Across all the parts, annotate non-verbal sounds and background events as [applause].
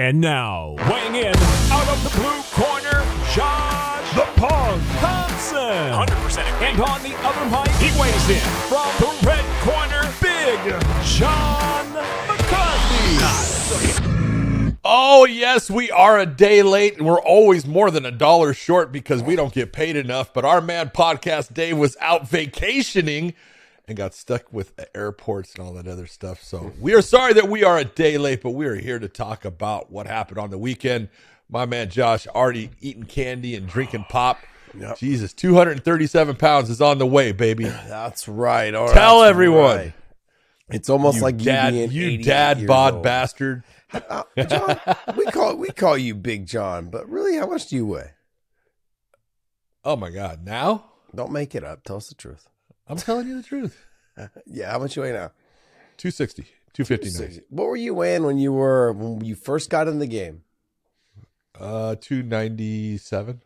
And now, weighing in out of the blue corner, Josh the Punk Thompson. 100% And on the other mic, he weighs in from the red corner, Big John McCarthy. Oh, yes, we are a day late and we're always more than a dollar short because we don't get paid enough. But our man, Podcast Dave, was out vacationing and got stuck with airports and all that other stuff. So we are sorry that we are a day late, but we are here to talk about what happened on the weekend. My man Josh already eating candy and drinking pop. Yep. Jesus, 237 pounds is on the way, baby. [clears throat] That's right. All Tell right, everyone. right. It's almost You like dad, you, you dad bod old. bastard. [laughs] Uh, John, we call we call you Big John, but really, how much do you weigh? Oh my God. Now Don't make it up. Tell us the truth. I'm telling you the truth. [laughs] Yeah, how much you weigh now? 260, 259. What were you weighing when you were when you first got in the game? Uh, 297.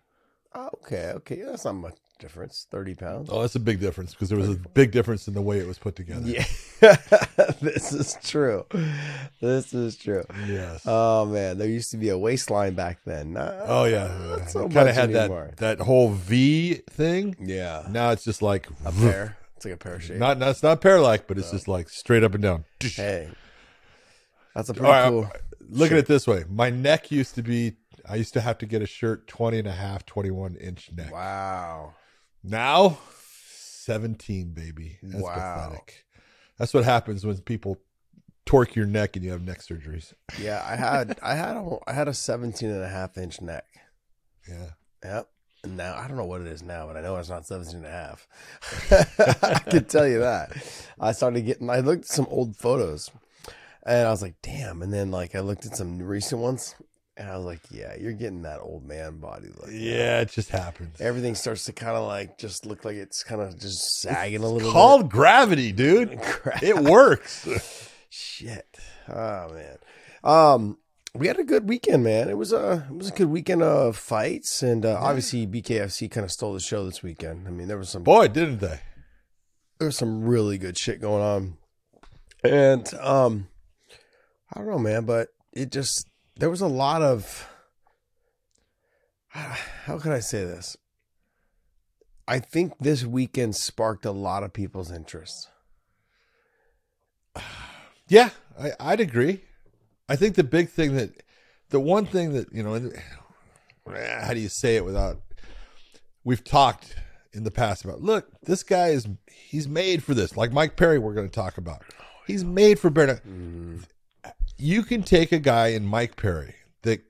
Oh, okay, okay, that's not much difference. Thirty pounds. Oh, that's a big difference because there was a big difference in the way it was put together. Yeah, [laughs] this is true. This is true. Yes. Oh man, there used to be a waistline back then. Nah, oh yeah. not so kind of had anymore. that that whole V thing. Yeah, Now it's just like a pair. It's like a pair shape. Not, not it's not pair like, but it's just like straight up and down. hey, that's a pretty right, cool. look at it this way. My neck used to be. I used to have to get a shirt 20 and a half, 21 inch neck. Wow. Now, 17, baby. That's Wow. pathetic. That's what happens when people torque your neck and you have neck surgeries. Yeah, I had I had a I had a 17 and a half inch neck. Yeah. Yep. Now I don't know what it is now, but I know it's not 17 and a half. [laughs] I can tell you that. I started getting I looked at some old photos and I was like, damn. And then like I looked at some recent ones and I was like, yeah, you're getting that old man body look. Yeah, it just happens. Everything starts to kind of like just look like it's kind of just sagging a little called gravity, dude. [laughs] bit. It works. [laughs] Shit. Oh man. Um we had a good weekend, man. It was a it was a good weekend of fights and uh, obviously BKFC kind of stole the show this weekend. I mean, there was some Boy, didn't they? there was some really good shit going on. And um I don't know, man, but it just there was a lot of [sighs] how can I say this? I think this weekend sparked a lot of people's interest. [sighs] Yeah, I, I'd agree. I think the big thing that, the one thing that, you know, how do you say it without, we've talked in the past about, look, this guy is, he's made for this. Like Mike Perry, we're going to talk about. He's made for bare knuckle. You can take a guy in Mike Perry that,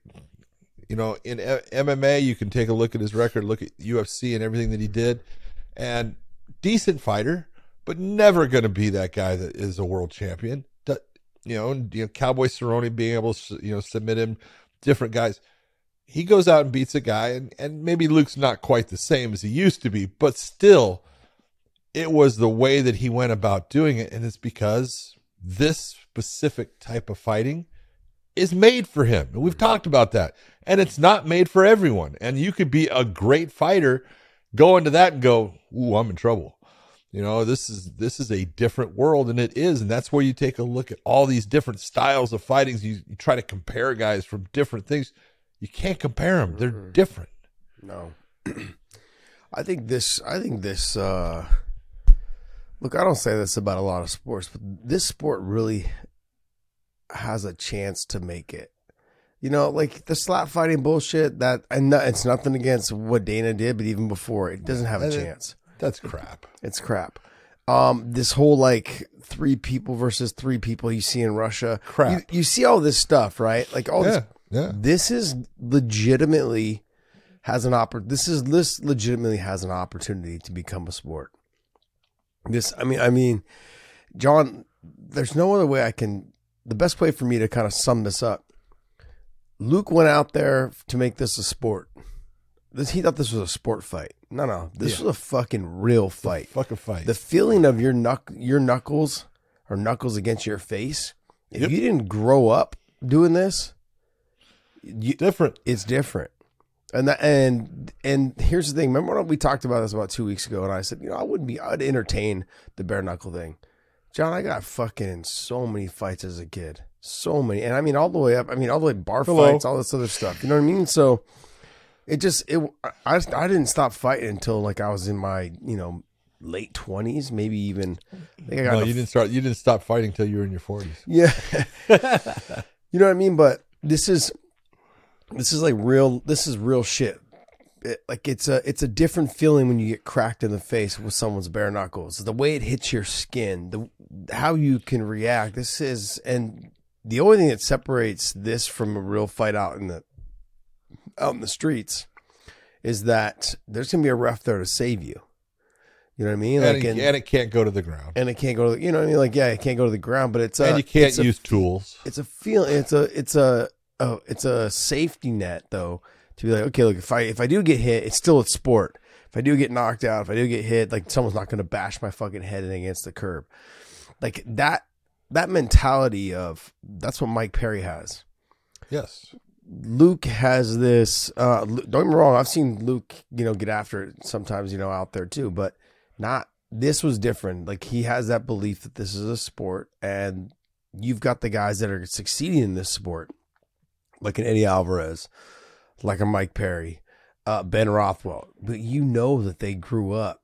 you know, in MMA, you can take a look at his record, look at UFC and everything that he did, and decent fighter, but never going to be that guy that is a world champion. You know, and, you know, Cowboy Cerrone being able to, you know, submit him, different guys. He goes out and beats a guy, and, and maybe Luke's not quite the same as he used to be, but still, it was the way that he went about doing it, and it's because this specific type of fighting is made for him. We've talked about that. And it's not made for everyone. And you could be a great fighter, go into that and go, "Ooh, I'm in trouble." You know, this is this is a different world and it is and that's where you take a look at all these different styles of fightings. You, you try to compare guys from different things. You can't compare them. They're different. No. [clears throat] I think this I think this uh look, I don't say this about a lot of sports, but this sport really has a chance to make it. You know, like the slap fighting bullshit that and it's nothing against what Dana did, but even before, it doesn't have a chance. That's crap. It's crap. Um, this whole like three people versus three people you see in Russia. Crap. You, you see all this stuff, right? Like all this Yeah. Yeah. this is legitimately has an oppor- this is this legitimately has an opportunity to become a sport this i mean i mean john there's no other way i can the best way for me to kind of sum this up luke went out there to make this a sport this he thought this was a sport fight no no this Yeah. was a fucking real fight Fuck a fight. the feeling of your knuck your knuckles or knuckles against your face if Yep. you didn't grow up doing this you, different. it's different. And that, and and here's the thing. Remember when we talked about this about two weeks ago, and I said, you know, I wouldn't be, I'd entertain the bare knuckle thing. John, I got fucking in so many fights as a kid, So many, and I mean all the way up. I mean all the way bar Hello. fights, all this other stuff. You know what I mean? So it just it. I I didn't stop fighting until like I was in my you know late twenties, maybe even. I think I got No, you didn't start. You didn't stop fighting until you were in your forties. [laughs] yeah. you know what I mean? But this is this is like real this is real shit. It, like it's a it's a different feeling when you get cracked in the face with someone's bare knuckles. The way it hits your skin, the how you can react. This is and the only thing that separates this from a real fight out in the out in the streets is that there's gonna be a ref there to save you. You know what I mean? And, Like it, and, and it can't go to the ground. and it can't go to the, you know what I mean? Like yeah, it can't go to the ground, but it's a, and you can't it's a use tools. it's a feel it's a it's a, a it's a safety net though to be like okay look if i if i do get hit it's still a sport if i do get knocked out if i do get hit like someone's not going to bash my fucking head in against the curb like that that mentality of that's what mike perry has Yes. Luke has this uh don't get me wrong i've seen luke you know get after it sometimes you know out there too but not this was different. Like he has that belief that this is a sport and you've got the guys that are succeeding in this sport like an eddie alvarez like a mike perry uh ben rothwell but you know that they grew up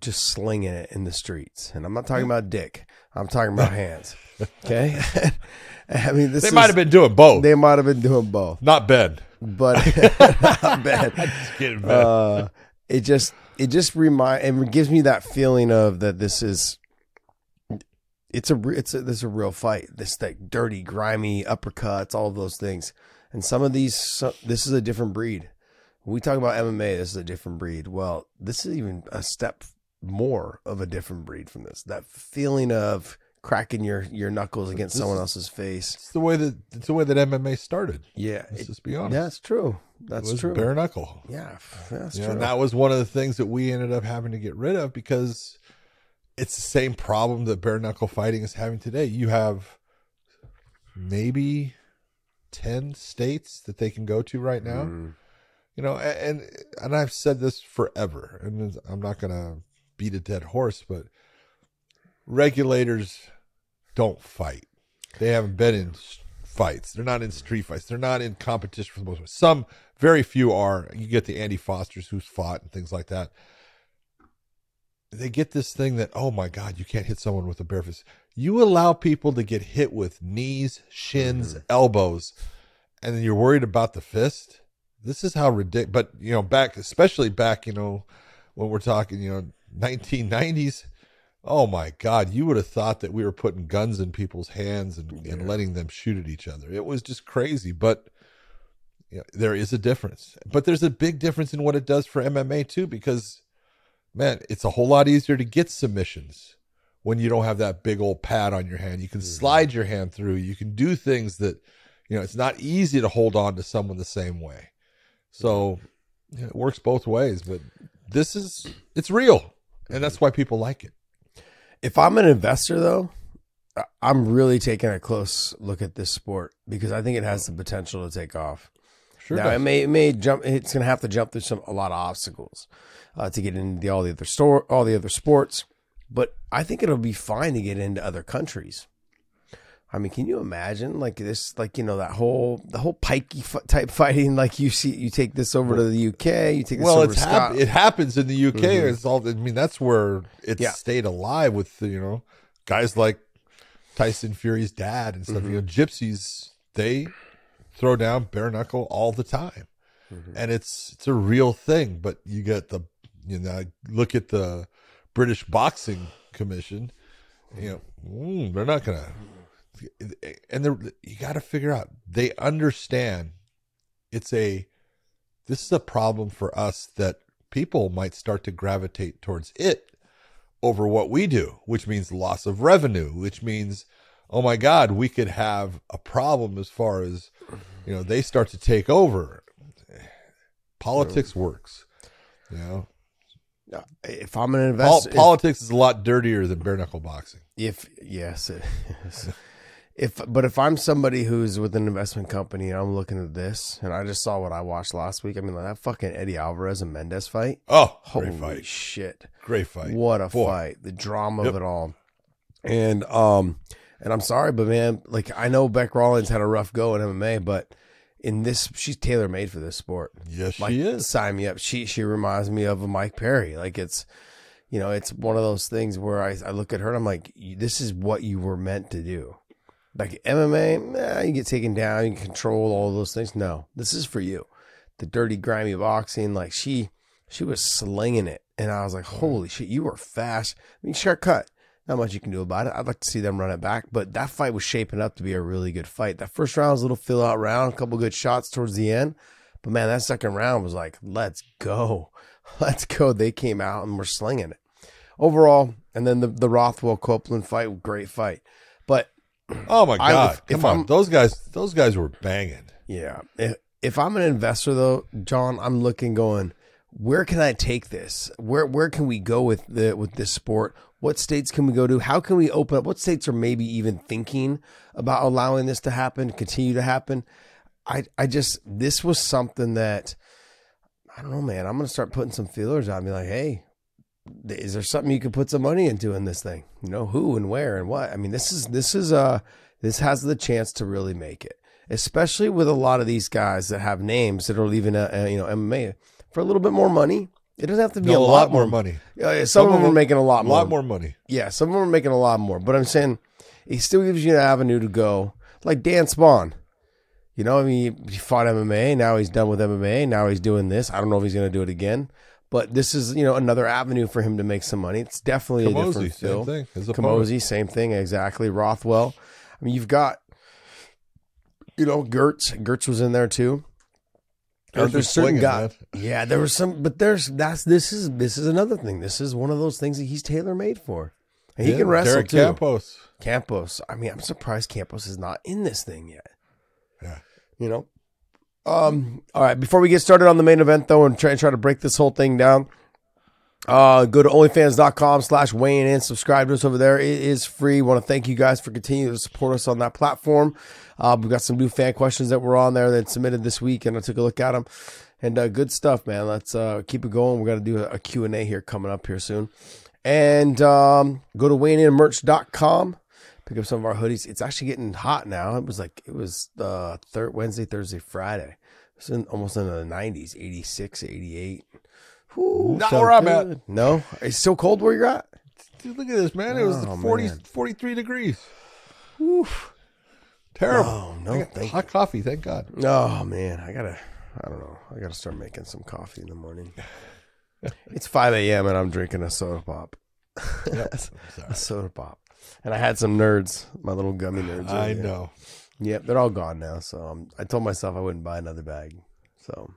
just slinging it in the streets. And i'm not talking about dick i'm talking about hands [laughs] okay [laughs] i mean this They is- might have been doing both. they might have been doing both Not Ben. but [laughs] not bad. Just kidding, Ben. Uh, it just it just remind and gives me that feeling of that this is it's a it's a this is a real fight. This like dirty, grimy uppercuts, all of those things, and some of these so, this is a different breed. When we talk about MMA, this is a different breed. Well, this is even a step more of a different breed from this. That feeling of cracking your your knuckles against This someone is- else's face. it's the way that it's the way that MMA started. Yeah, Let's it- just be honest. yeah, that's true. That's it was true. bare knuckle. Yeah, that's You know, true. and that was one of the things that we ended up having to get rid of because it's the same problem that bare knuckle fighting is having today. You have maybe 10 states that they can go to right now. Mm. You know, and and I've said this forever, and I'm not going to beat a dead horse, but regulators don't fight. They haven't been in fights. They're not in street fights. They're not in competition for the most part. Some, very few are. You get the Andy Fosters who's fought and things like that. They get this thing that, oh my God, you can't hit someone with a bare fist. You allow people to get hit with knees, shins, mm-hmm. elbows, and then you're worried about the fist. This is how ridiculous. But, you know, back, especially back, you know, when we're talking, you know, 1990s, Oh my God! You would have thought that we were putting guns in people's hands and, and letting them shoot at each other. It was just crazy. But you know, there is a difference. But there's a big difference in what it does for MMA too, because man, it's a whole lot easier to get submissions when you don't have that big old pad on your hand. You can mm-hmm. slide your hand through. You can do things that you know. It's not easy to hold on to someone the same way. So mm-hmm. yeah, it works both ways. But this is it's real, and that's why people like it. If I'm an investor, though, I'm really taking a close look at this sport because I think it has the potential to take off. Sure. now does. it may it may jump. It's going to have to jump through some a lot of obstacles uh, to get into the, all the other store all the other sports, but I think it'll be fine to get into other countries. I mean, can you imagine like this, like you know that whole the whole pikey f- type fighting? Like you see, you take this over to the UK, you take this well, over it's hap- it happens in the UK. Mhm. It's all. I mean, that's where it Yeah. stayed alive with you know guys like Tyson Fury's dad and stuff. You know, gypsies they throw down bare knuckle all the time, and it's it's a real thing. But you get the you know look at the British Boxing Commission. You know, mm, they're not gonna. And you got to figure out they understand it's a this is a problem for us that people might start to gravitate towards it over what we do, which means loss of revenue, which means, oh my God, we could have a problem as far as, you know, they start to take over. Politics works, you know. if I'm an Pol- investor, if- politics is a lot dirtier than bare knuckle boxing. If yes, it is. If but if I'm somebody who's with an investment company and I'm looking at this and I just saw what I watched last week, I mean like that fucking Eddie Alvarez and Mendes fight. Oh, Holy great fight! shit! Great fight! What a Boy. fight! The drama Yep. of it all. And um, And I'm sorry, but man, like I know Bec Rawlings had a rough go in MMA, but in this, she's tailor made for this sport. Yes, Like, she is. Sign me up. She she reminds me of a Mike Perry. Like it's, you know, it's one of those things where I, I look at her and I'm like, this is what you were meant to do. Like MMA, you get taken down, you control all those things. No, this is for you. The dirty, grimy boxing, like she she was slinging it, and I was like, holy shit, you were fast. I mean, shortcut. Not much you can do about it. I'd like to see them run it back, but that fight was shaping up to be a really good fight. That first round was a little fill out round, a couple good shots towards the end. But man, that second round was like, let's go. [laughs] Let's go. They came out and were slinging it. Overall, and then the, the Rothwell Copeland fight, great fight. Oh my god! Come on, I'm- those guys, those guys were banging. yeah, if, if I'm an investor though, John, I'm looking going, where can I take this? Where where can we go with the with this sport? What states can we go to? How can we open up? What states are maybe even thinking about allowing this to happen, continue to happen? I I just this was something that I don't know, man. I'm gonna start putting some feelers out and be like, hey, is there something you could put some money into in this thing? You know, who and where and what? I mean, this is this is uh this has the chance to really make it, especially with a lot of these guys that have names that are leaving uh, uh, you know MMA for a little bit more money. It doesn't have to be No, a, a lot, lot more money. Uh, yeah, some, of them are making a lot A more. lot more money. Yeah, some of them are making a lot more. But I'm saying it still gives you an avenue to go, like Dan Spawn. You know, I mean, he fought MMA. Now he's done with MMA. Now he's doing this. I don't know if he's going to do it again. But this is, you know, another avenue for him to make some money. It's definitely a Kamosi, different same feel. thing. His opponent. Kamosi, same thing, exactly. Rothwell. I mean, you've got, you know, Gertz. Gertz was in there too. There's certain guys. Yeah, there was some, but there's that's this is this is another thing. This is one of those things that he's tailor made for. And he Yeah, can wrestle Derek too. Campos. Campos. I mean, I'm surprised Campos is not in this thing yet. Yeah. You know. Um. All right. Before we get started on the main event, though, and try try to break this whole thing down, uh, go to onlyfans.com slash weighing in. Subscribe to us over there. It is free. Want to thank you guys for continuing to support us on that platform. Uh, we've got some new fan questions that were on there that submitted this week, and I took a look at them. And uh, good stuff, man. Let's uh, keep it going. We're going to do a, a Q&A here coming up here soon. And um, go to weighingInMerch.com. Pick up some of our hoodies. It's actually getting hot now. It was like, it was uh, third, Wednesday, Thursday, Friday. It's in, almost in the 90s, 86, 88. Whew, Not where I'm good. at. No? It's still cold where you're at? Dude, look at this, man. It was Oh, 40, man. 43 degrees. Oof. Terrible. Oh, no, I got thank hot coffee, thank God. Oh man, I gotta. I don't know. I gotta start making some coffee in the morning. [laughs] it's five a.m. and I'm drinking a soda pop. [laughs] a soda pop, and I had some nerds, my little gummy nerds. I earlier. know. Yep, they're all gone now. So um, I told myself I wouldn't buy another bag. So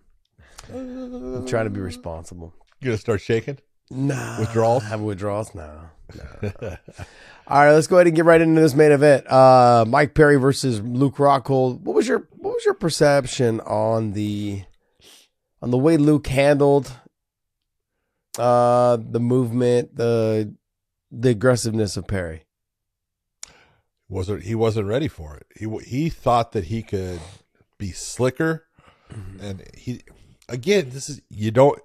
I'm trying to be responsible. You gonna start shaking? Nah, Withdrawals? Have withdrawals? No. no. [laughs] All right, let's go ahead and get right into this main event. Uh, Mike Perry versus Luke Rockhold. What was your what was your perception on the on the way Luke handled uh the movement, the the aggressiveness of Perry? Wasn't he wasn't ready for it. He he thought that he could be slicker, mm-hmm. and he again this is you don't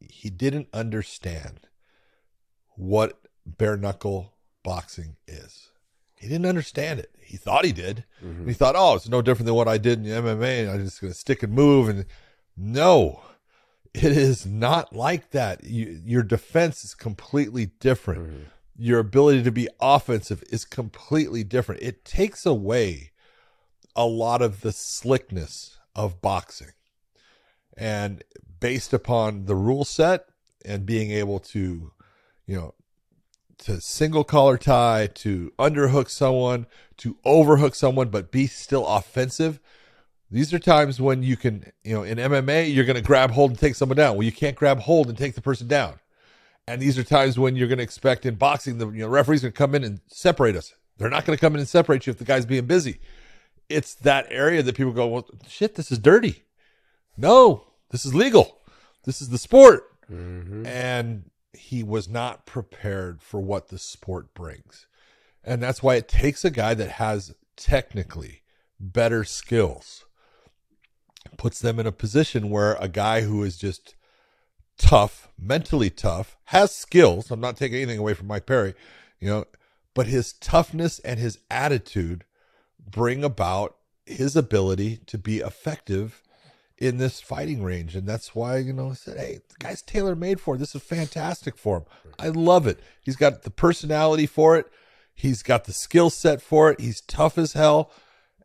he didn't understand what bare knuckle boxing is. He didn't understand it. He thought he did. And he thought, oh, it's no different than what I did in the MMA, and I'm just going to stick and move. And no, it is not like that. You, your defense is completely different. Mm-hmm. Your ability to be offensive is completely different. It takes away a lot of the slickness of boxing. And based upon the rule set and being able to, you know, to single collar tie, to underhook someone, to overhook someone, but be still offensive. These are times when you can, you know, in MMA, you're going to grab hold and take someone down. Well, you can't grab hold and take the person down. And these are times when you're going to expect in boxing, the you know, referee's going to come in and separate us. They're not going to come in and separate you if the guy's being busy. It's that area that people go, well, shit, this is dirty. No, this is legal. This is the sport. Mm-hmm. And he was not prepared for what the sport brings. And that's why it takes a guy that has technically better skills, puts them in a position where a guy who is just tough, mentally tough, has skills. I'm not taking anything away from Mike Perry, you know, but his toughness and his attitude bring about his ability to be effective in this fighting range. And that's why, you know, I said, hey, the guy's tailor made for it. This is fantastic for him. I love it. He's got the personality for it, he's got the skill set for it. He's tough as hell.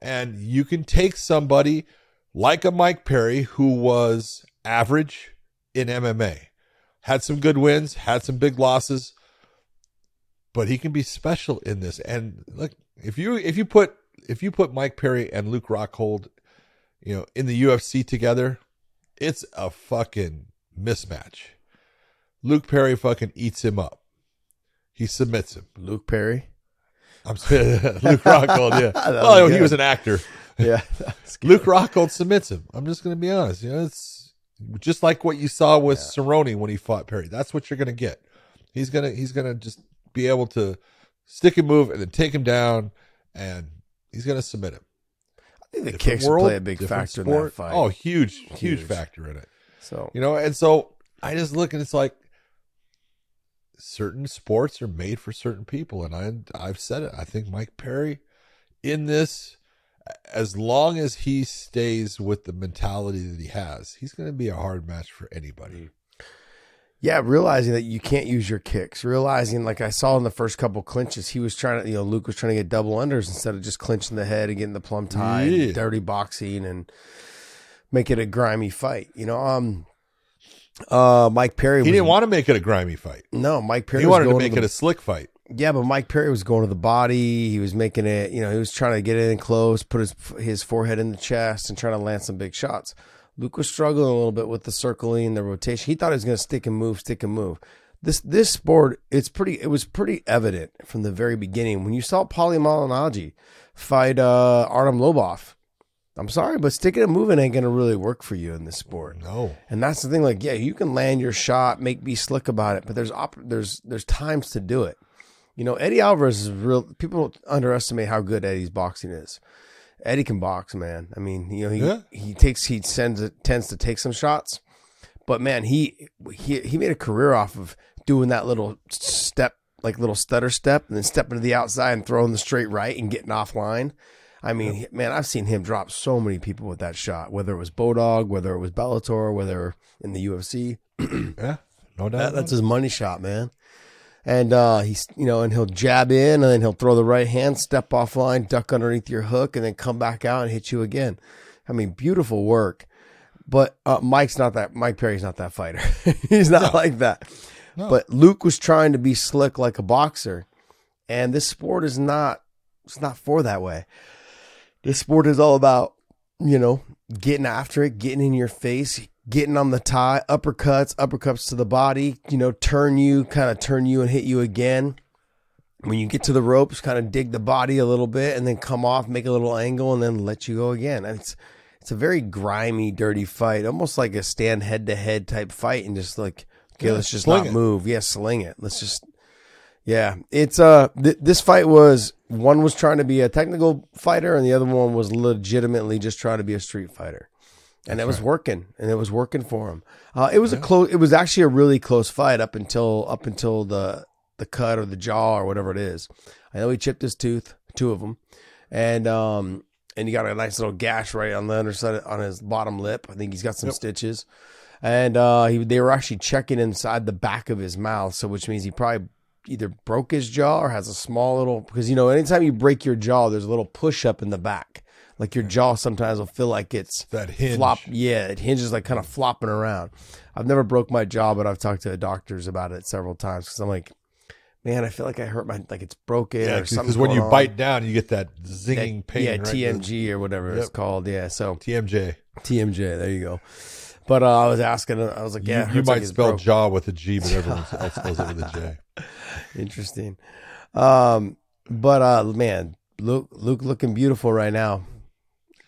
And you can take somebody like a Mike Perry who was average in MMA, had some good wins, had some big losses, but he can be special in this. And look, if you if you put if you put Mike Perry and Luke Rockhold, you know, in the UFC together, it's a fucking mismatch. Luke Perry fucking eats him up. He submits him. Luke Perry. I'm [laughs] Luke Rockhold, yeah. [laughs] Was he was an actor. Yeah. [laughs] Luke Rockhold submits him. I'm just going to be honest. You know, it's just like what you saw with Cerrone when he fought Perry. That's what you're going to get. He's gonna he's gonna just be able to stick and move and then take him down, and he's going to submit him. I think the Different kicks world, play a big factor in that fight. Oh, huge, huge, Huge. factor in it. so You know, and so I just look and it's like certain sports are made for certain people, and I I've said it. I think Mike Perry in this, as long as he stays with the mentality that he has, he's going to be a hard match for anybody. Yeah, realizing that you can't use your kicks. Realizing, like I saw in the first couple clinches, he was trying to, you know, Luke was trying to get double unders instead of just clinching the head and getting the plum tie, and Yeah. dirty boxing, and make it a grimy fight. You know, um, uh, Mike Perry. He was, didn't want to make it a grimy fight. no, Mike Perry. He was wanted to make the- it a slick fight. Yeah, but Mike Perry was going to the body. He was making it, you know, he was trying to get it in close, put his his forehead in the chest, and trying to land some big shots. Luke was struggling a little bit with the circling, the rotation. He thought he was going to stick and move, stick and move. This this sport, it's pretty. It was pretty evident from the very beginning when you saw Paulie Malignaggi fight uh, Artem Lobov. I'm sorry, but sticking and moving ain't going to really work for you in this sport. No, And that's the thing. Like, yeah, you can land your shot, make be slick about it, but there's op- there's there's times to do it. You know, Eddie Alvarez is real. People underestimate how good Eddie's boxing is. Eddie can box, man. I mean, you know, he Yeah. he takes he sends it tends to take some shots, but man, he he he made a career off of doing that little step, like little stutter step, and then stepping to the outside and throwing the straight right and getting offline. I mean, he- man, I've seen him drop so many people with that shot, whether it was Bodog, whether it was Bellator, whether in the UFC. [clears throat] yeah, no doubt. That, that's his money shot, man. And uh, he's, you know, and he'll jab in, and then he'll throw the right hand, step offline, duck underneath your hook, and then come back out and hit you again. I mean, beautiful work. But uh, Mike's not that. Mike Perry's not that fighter. [laughs] he's not like that. No. But Luke was trying to be slick like a boxer, and this sport is not. It's not for that way. This sport is all about, you know, getting after it, getting in your face, getting on the tie, uppercuts, uppercuts to the body, you know, turn you, kind of turn you and hit you again. When you get to the ropes, kind of dig the body a little bit and then come off, make a little angle, and then let you go again. And it's it's a very grimy, dirty fight, almost like a stand head to head type fight, and just like, okay, Yeah, let's just not it. move. Yeah, sling it. Let's just yeah, it's uh th- this fight was one was trying to be a technical fighter and the other one was legitimately just trying to be a street fighter. And it was working and it was working for him. Uh, it was a close it was actually a really close fight up until up until the the cut or the jaw or whatever it is. I know he chipped his tooth, two of them. And um and he got a nice little gash right on the underside on his bottom lip. I think he's got some stitches. And uh, he, they were actually checking inside the back of his mouth, so which means he probably either broke his jaw or has a small little because you know anytime you break your jaw, there's a little push up in the back. Like your jaw sometimes will feel like it's That hinge. flop. Yeah, it hinges like kind of flopping around. I've never broke my jaw, but I've talked to doctors about it several times because I'm like, man, I feel like I hurt my like it's broken yeah, or something. because when you bite down, you get that zinging pain. yeah, right? TMG or whatever it's called. Yeah, so TMJ. TMJ. There you go. But uh, I was asking, I was like, yeah, you, you hurts like might spell jaw with a G, but everyone [laughs] else spells it with a J. [laughs] Interesting. Um, but uh, man, Luke, Luke looking beautiful right now.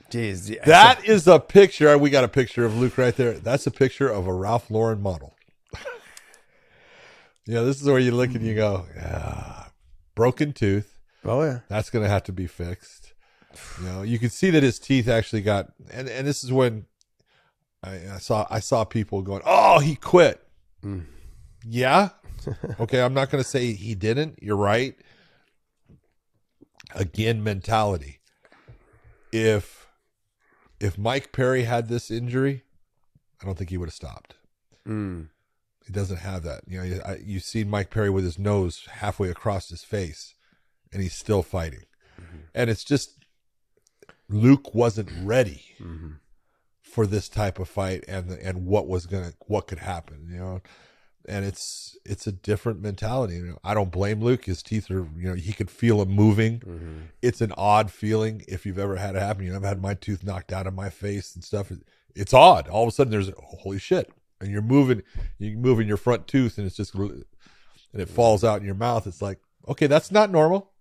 Jeez, yeah, That is a picture. We got a picture of Luke right there. That's a picture of a Ralph Lauren model. [laughs] yeah, this is where you look and you go, ah, broken tooth. oh yeah, That's going to have to be fixed. You know, you can see that his teeth actually got, and and this is when I, I saw I saw people going, "Oh, he quit." Mm. Yeah, [laughs] okay. I'm not going to say he didn't. You're right, again mentality. If if Mike Perry had this injury, I don't think he would have stopped. Mm. He doesn't have that. You know, you, I, you see Mike Perry with his nose halfway across his face, and he's still fighting. And it's just Luke wasn't ready for this type of fight, and and what was gonna what could happen. You know, and it's it's a different mentality. You know, I don't blame Luke. His teeth are you know he could feel them moving. Mm-hmm. It's an odd feeling if you've ever had it happen. You know, I've had my tooth knocked out of my face and stuff. It's odd. All of a sudden, there's holy shit, and you're moving, you're moving your front tooth, and it's just and it mm-hmm. falls out in your mouth. It's like okay, that's not normal.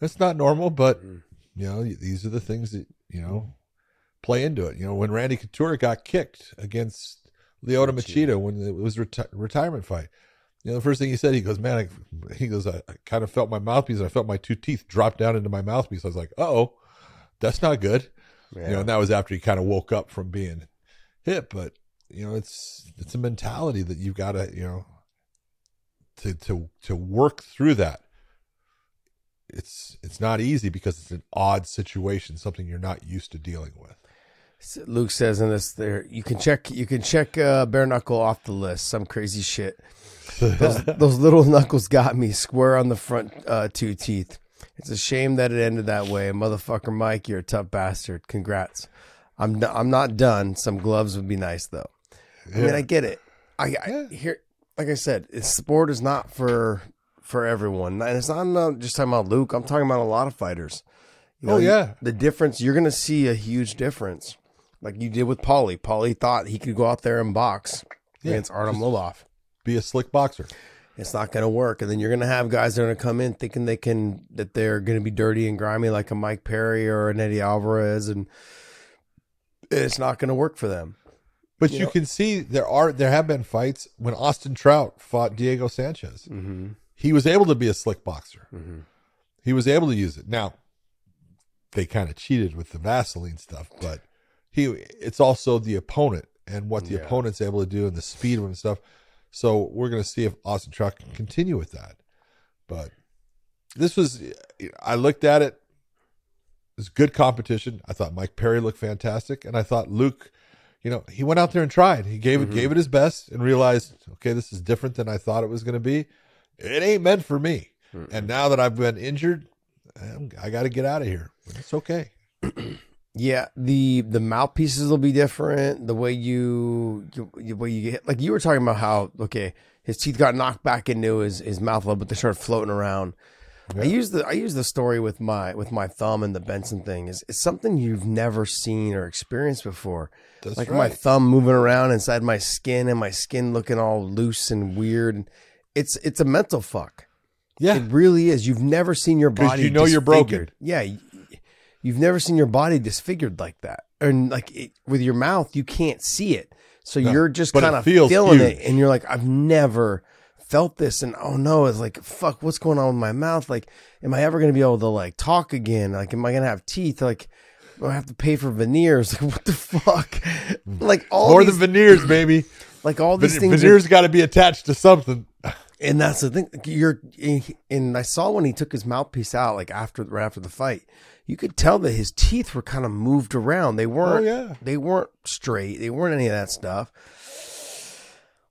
That's not normal, but mm-hmm. you know these are the things that you know play into it. You know, when Randy Couture got kicked against Lyoto Machida when it was reti- retirement fight, you know, the first thing he said, he goes, "Man," I, he goes, I, I kind of felt my mouthpiece. I felt my two teeth drop down into my mouthpiece. I was like, "Oh, that's not good." You know, and that was after he kind of woke up from being hit. But you know, it's it's a mentality that you've got to you know to to to work through that. It's it's not easy because it's an odd situation, something you're not used to dealing with. Luke says in this there you can check you can check uh, bare knuckle off the list. Some crazy shit. Those, [laughs] those little knuckles got me square on the front uh, two teeth. It's a shame that it ended that way. Motherfucker, Mike, you're a tough bastard. Congrats. I'm I'm not done. Some gloves would be nice though. I mean, I get it. I, I here, like I said, sport is not for for everyone, and it's not, I'm just talking about Luke. I'm talking about a lot of fighters. You Oh, yeah. the difference. You're gonna see a huge difference, like you did with Paulie. Paulie thought he could go out there and box Yeah, against Artem Lobov. Be a slick boxer. It's not going to work, and then you're going to have guys that are going to come in thinking they can that they're going to be dirty and grimy like a Mike Perry or an Eddie Alvarez, and it's not going to work for them. But you, can see there are there have been fights when Austin Trout fought Diego Sanchez. Mm-hmm. He was able to be a slick boxer. He was able to use it. Now they kind of cheated with the Vaseline stuff, but he it's also the opponent and what the Yeah. opponent's able to do and the speed of him and stuff. So we're going to see if Austin Trout can continue with that. But this was I looked at it. It was good competition. I thought Mike Perry looked fantastic, and I thought Luke you know, he went out there and tried. He gave it gave it his best and realized, okay, this is different than I thought it was going to be. It ain't meant for me. And now that I've been injured, I'm, I got to get out of here. It's okay. [clears throat] Yeah, the the mouthpieces will be different. The way you, you, way you get like you were talking about how okay, his teeth got knocked back into his his mouth a little, but they started floating around. I use the I use the story with my with my thumb and the Benson thing is it's something you've never seen or experienced before. That's like my thumb moving around inside my skin and my skin looking all loose and weird. It's it's a mental fuck. Yeah. It really is. You've never seen your body. you know you're broken. Yeah, you've never seen your body disfigured like that, and like it, with your mouth, you can't see it, so No, you're just kind of feeling it, and you're like, I've never felt this, and oh no, it's like fuck, what's going on with my mouth? Like, am I ever gonna be able to like talk again? Like, am I gonna have teeth? Like. Do I have to pay for veneers. [laughs] Like what the fuck? Mm. Like all More these, than veneers, [clears throat] baby. like all these Ven- things. veneers got to be attached to something. and that's the thing. You're and I saw when he took his mouthpiece out, like after right after the fight, you could tell that his teeth were kind of moved around. They weren't. Oh, yeah. They weren't straight. They weren't any of that stuff.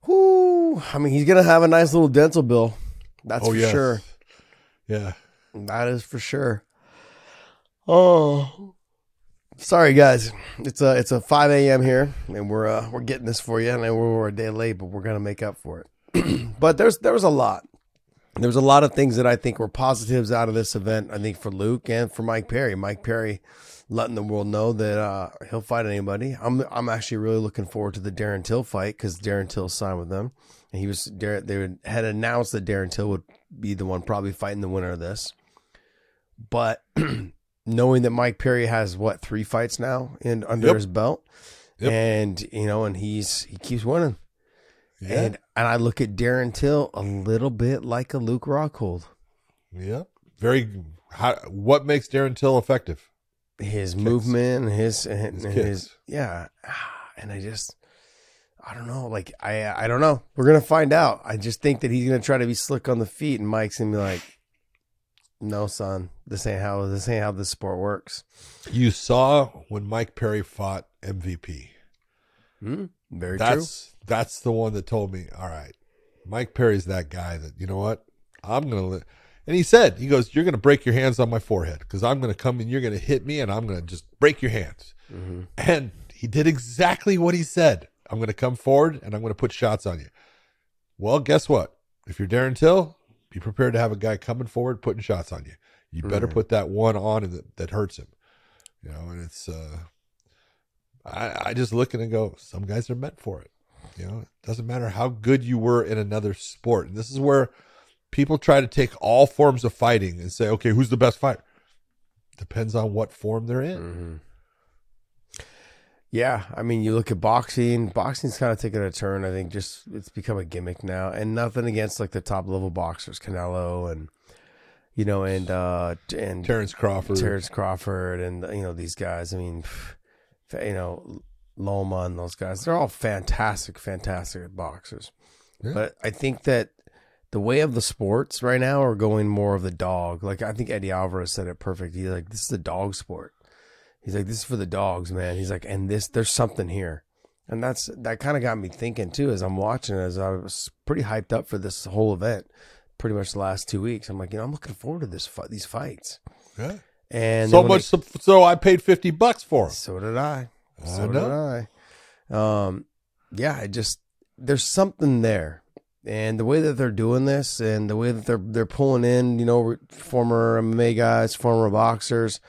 Whoo! I mean, he's gonna have a nice little dental bill. That's Oh, for yes. sure. Yeah. That is for sure. Oh, sorry guys. It's a it's a five a.m. here, and we're uh, we're getting this for you. And we're, we're a day late, but we're gonna make up for it. [clears throat] but there's there was a lot. There was a lot of things that I think were positives out of this event. I think for Luke and for Mike Perry. Mike Perry letting the world know that uh, he'll fight anybody. I'm I'm actually really looking forward to the Darren Till fight because Darren Till signed with them, and he was they had announced that Darren Till would be the one probably fighting the winner of this. But [clears throat] knowing that Mike Perry has what three fights now in under Yep. his belt, Yep. and you know, and he's he keeps winning. Yeah. And and I look at Darren Till a little bit like a Luke Rockhold. yeah. Very. How, what makes Darren Till effective? His movement, his and His his, yeah, [sighs] and I just I don't know. Like I I don't know. We're gonna find out. I just think that he's gonna try to be slick on the feet, and Mike's gonna be like, No, son. This ain't how this ain't how this sport works. You saw when Mike Perry fought MVP. Hmm? Very That's that's the one that told me, all right, Mike Perry's that guy that you know what I'm gonna. Li-. And he said, he goes, you're gonna break your hands on my forehead because I'm gonna come and you're gonna hit me and I'm gonna just break your hands. true. And he did exactly what he said. I'm gonna come forward and I'm gonna put shots on you. Well, guess what? If you're Darren Till, be prepared to have a guy coming forward putting shots on you. You better Mhm. put that one on that, that hurts him. You know, and it's uh I, I just look at it and go, some guys are meant for it. You know, it doesn't matter how good you were in another sport. And this is where people try to take all forms of fighting and say, okay, who's the best fighter? Depends on what form they're in. Mhm. Yeah, I mean, you look at boxing. Boxing's kind of taken a turn. I think just it's become a gimmick now, and nothing against like the top level boxers, Canelo, and you know, and uh and Terrence Crawford. Terrence Crawford, and you know these guys. I mean, you know, Loma and those guys. They're all fantastic, fantastic boxers. Yeah. But I think that the way of the sports right now are going more of the dog. Like I think Eddie Alvarez said it perfect. He's like, this is a dog sport. He's like, this is for the dogs, man. He's like, and this, there's something here. And that's, that kind of got me thinking too, as I'm watching, as I was pretty hyped up for this whole event, pretty much the last two weeks. I'm like, you know, I'm looking forward to this fight, these fights. Yeah. And so much so, so I paid 50 bucks for they- him. so did I. I So know. did I. Um, yeah, I just, there's something there. And the way that they're doing this and the way that they're, they're pulling in, you know, former MMA guys, former boxers,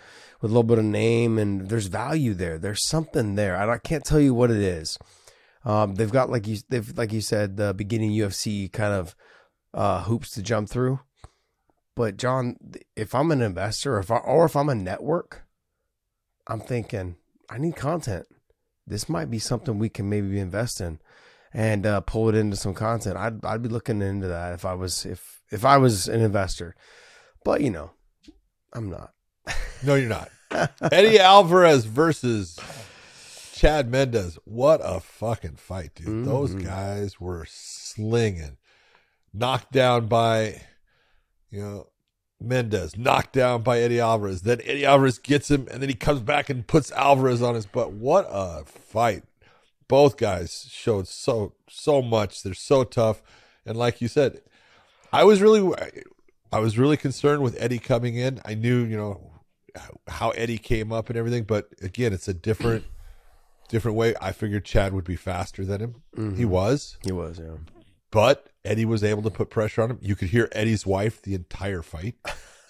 with a little bit of name and there's value there. There's something there. I, I can't tell you what it is. Um, they've got like you they've like you said the beginning UFC kind of uh, hoops to jump through. But John, if I'm an investor, or if I, or if I'm a network, I'm thinking I need content. This might be something we can maybe invest in and uh, pull it into some content. I'd I'd be looking into that if I was if if I was an investor. But you know, I'm not. [laughs] No, you're not. Eddie Alvarez versus Chad Mendes. What a fucking fight, dude. Those Mhm. guys were slinging. Knocked down by, you know, Mendes. Knocked down by Eddie Alvarez. Then Eddie Alvarez gets him, and then he comes back and puts Alvarez on his butt. What a fight. Both guys showed so, so much. They're so tough. And like you said, I was really, I was really concerned with Eddie coming in. I knew, you know, how Eddie came up and everything, but again, it's a different, different way. I figured Chad would be faster than him. Mm-hmm. He was, He was, yeah. but Eddie was able to put pressure on him. You could hear Eddie's wife the entire fight.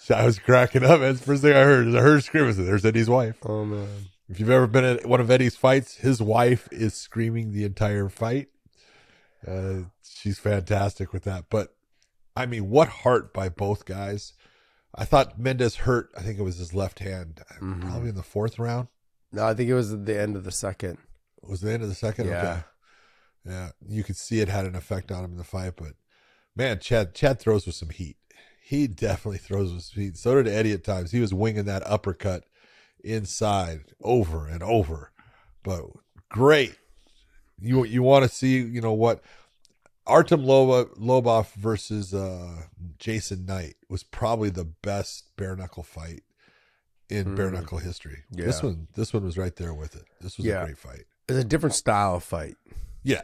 So I was cracking up. That's the first thing I heard. I heard screaming. There's Eddie's wife. Oh man. If you've ever been at one of Eddie's fights, his wife is screaming the entire fight. Uh, she's fantastic with that. But I mean, what heart by both guys. I thought Mendes hurt. I think it was his left hand, Mhm. probably in the fourth round. No, I think it was at the end of the second. Was the end of the second? Yeah. Okay. Yeah, you could see it had an effect on him in the fight, but man, Chad Chad throws with some heat. He definitely throws with some heat. So did Eddie at times. He was winging that uppercut inside over and over. But great. You you want to see, you know what Artem Loba, Lobov versus uh, Jason Knight was probably the best bare knuckle fight in bare Mm. knuckle history. Yeah. This one this one was right there with it. This was Yeah. a great fight. It's a different style of fight. Yeah.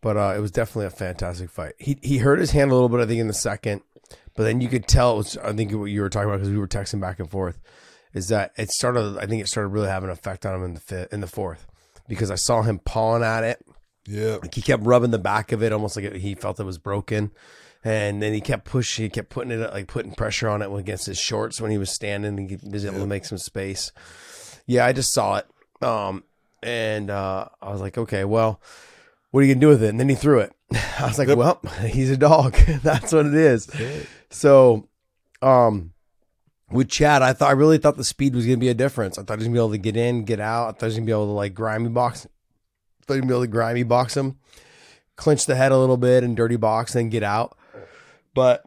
but uh, it was definitely a fantastic fight. He he hurt his hand a little bit, I think, in the second, but then you could tell. Was, I think what you were talking about because we were texting back and forth, is that it started. I think it started really having an effect on him in the fifth, in the fourth, because I saw him pawing at it. Yeah. Like he kept rubbing the back of it, almost like it, he felt it was broken. And then he kept pushing, he kept putting it like putting pressure on it against his shorts when he was standing. And he was able to make some space. Yeah, I just saw it. Um, and uh, I was like, okay, well, what are you gonna do with it? And then he threw it. [laughs] I was like, Yep. well, [laughs] he's a dog. [laughs] That's what it is. So, um, with Chad, I thought I really thought the speed was gonna be a difference. I thought he was gonna be able to get in, get out. I thought he was gonna be able to like grimy box. I thought he was gonna be able to grimy box him, clinch the head a little bit and dirty box, then get out. But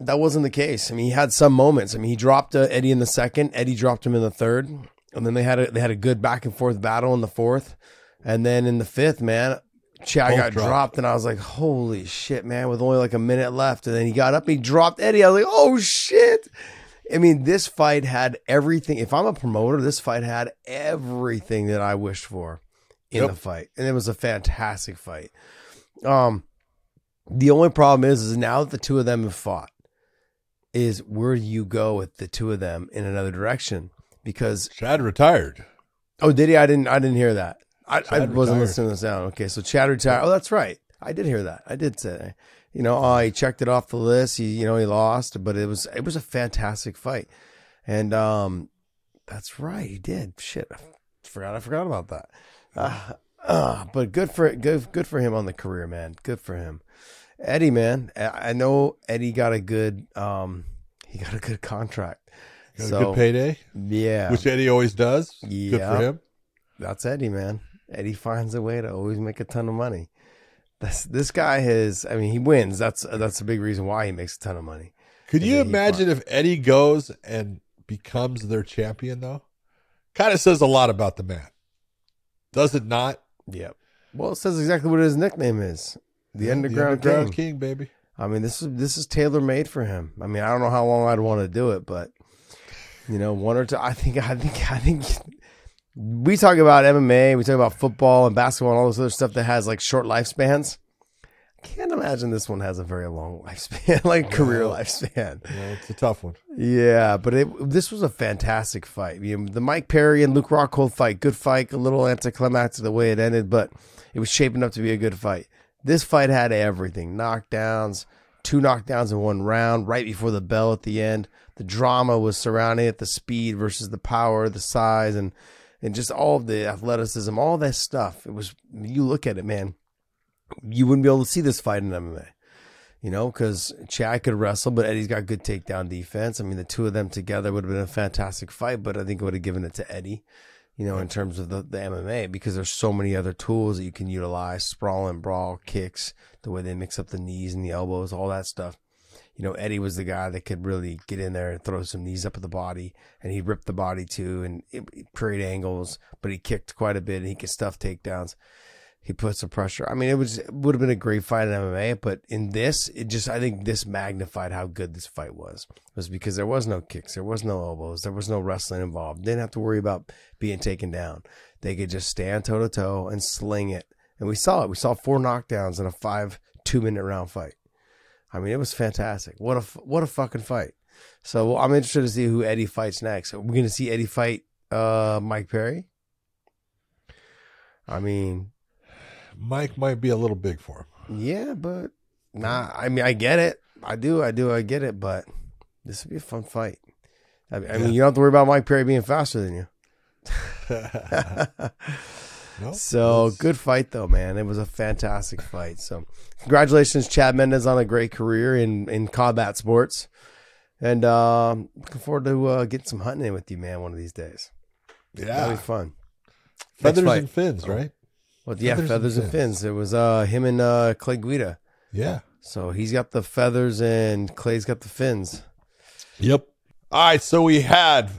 that wasn't the case. I mean, he had some moments. I mean, he dropped uh, Eddie in the second. Eddie dropped him in the third, and then they had a they had a good back and forth battle in the fourth, and then in the fifth, man, Chad got dropped. dropped, and I was like, "Holy shit, man!" With only like a minute left, and then he got up, and he dropped Eddie. I was like, "Oh shit!" I mean, this fight had everything. If I'm a promoter, this fight had everything that I wished for in Yep. the fight, and it was a fantastic fight. Um, the only problem is, is now that the two of them have fought, is where do you go with the two of them in another direction? Because Chad retired. oh, did he? I didn't. I didn't hear that. I, I wasn't listening to the sound. Okay, so Chad retired. Oh, that's right. I did hear that. I did say, you know, oh, he checked it off the list. He, you know, he lost, but it was it was a fantastic fight, and um, that's right. He did. Shit, I forgot. I forgot about that. Uh, uh, but good for good good for him on the career, man. Good for him. Eddie, man. I know Eddie got a good um, he got a good contract. Got so a good payday, yeah, which Eddie always does. Good Yeah. for him. that's Eddie, man. Eddie finds a way to always make a ton of money. This this guy has. I mean, he wins. That's that's a big reason why he makes a ton of money. Could And you imagine if Eddie goes and becomes their champion, though? Kind of says a lot about the man. Does it not? Yep. Well, it says exactly what his nickname is. The Underground, the Underground King. King, baby. I mean, this is this is tailor made for him. I mean, I don't know how long I'd want to do it, but you know, one or two. I think I think I think we talk about MMA, we talk about football and basketball and all this other stuff that has like short lifespans. I can't imagine this one has a very long [laughs] lifespan, like career lifespan. Well, it's a tough one. Yeah, but it, this was a fantastic fight. You know, the Mike Perry and Luke Rockhold fight, good fight, a little anticlimactic the way it ended, but it was shaping up to be a good fight. This fight had everything knockdowns, two knockdowns in one round, right before the bell at the end. The drama was surrounding it, the speed versus the power, the size, and and just all of the athleticism, all that stuff. It was you look at it, man. You wouldn't be able to see this fight in MMA you know, because Chad could wrestle, but Eddie's got good takedown defense. I mean, the two of them together would have been a fantastic fight, but I think it would have given it to Eddie, you know, in terms of the, the MMA, because there's so many other tools that you can utilize sprawl and brawl, kicks, the way they mix up the knees and the elbows, all that stuff. You know, Eddie was the guy that could really get in there and throw some knees up at the body, and he ripped the body too, and it, create angles, but he kicked quite a bit, and he could stuff takedowns he put some pressure. I mean, it was it would have been a great fight in MMA, but in this, it just I think this magnified how good this fight was. It was because there was no kicks, there was no elbows, there was no wrestling involved. Didn't have to worry about being taken down. They could just stand toe to toe and sling it, and we saw it. We saw four knockdowns in a five two minute round fight. I mean, it was fantastic. What a what a fucking fight. So I'm interested to see who Eddie fights next. We're we going to see Eddie fight uh, Mike Perry? I mean, Mike might be a little big for him. yeah, but nah. I mean, I get it. I do. I do. I get it. But this would be a fun fight. I mean, I mean you don't have to worry about Mike Perry being faster than you. [laughs] [laughs] No? So That's- good fight though, man. It was a fantastic fight. So congratulations, Chad Mendes, on a great career in in combat sports, and um, looking forward to uh, getting some hunting in with you, man, one of these days. Yeah, That'll be fun. Feathers and fins, right? Well, yeah, Feathers feathers, and and fins. It was uh, him and uh, Clay Guida. Yeah. So he's got the feathers and Clay's got the fins. Yep. All right. So we had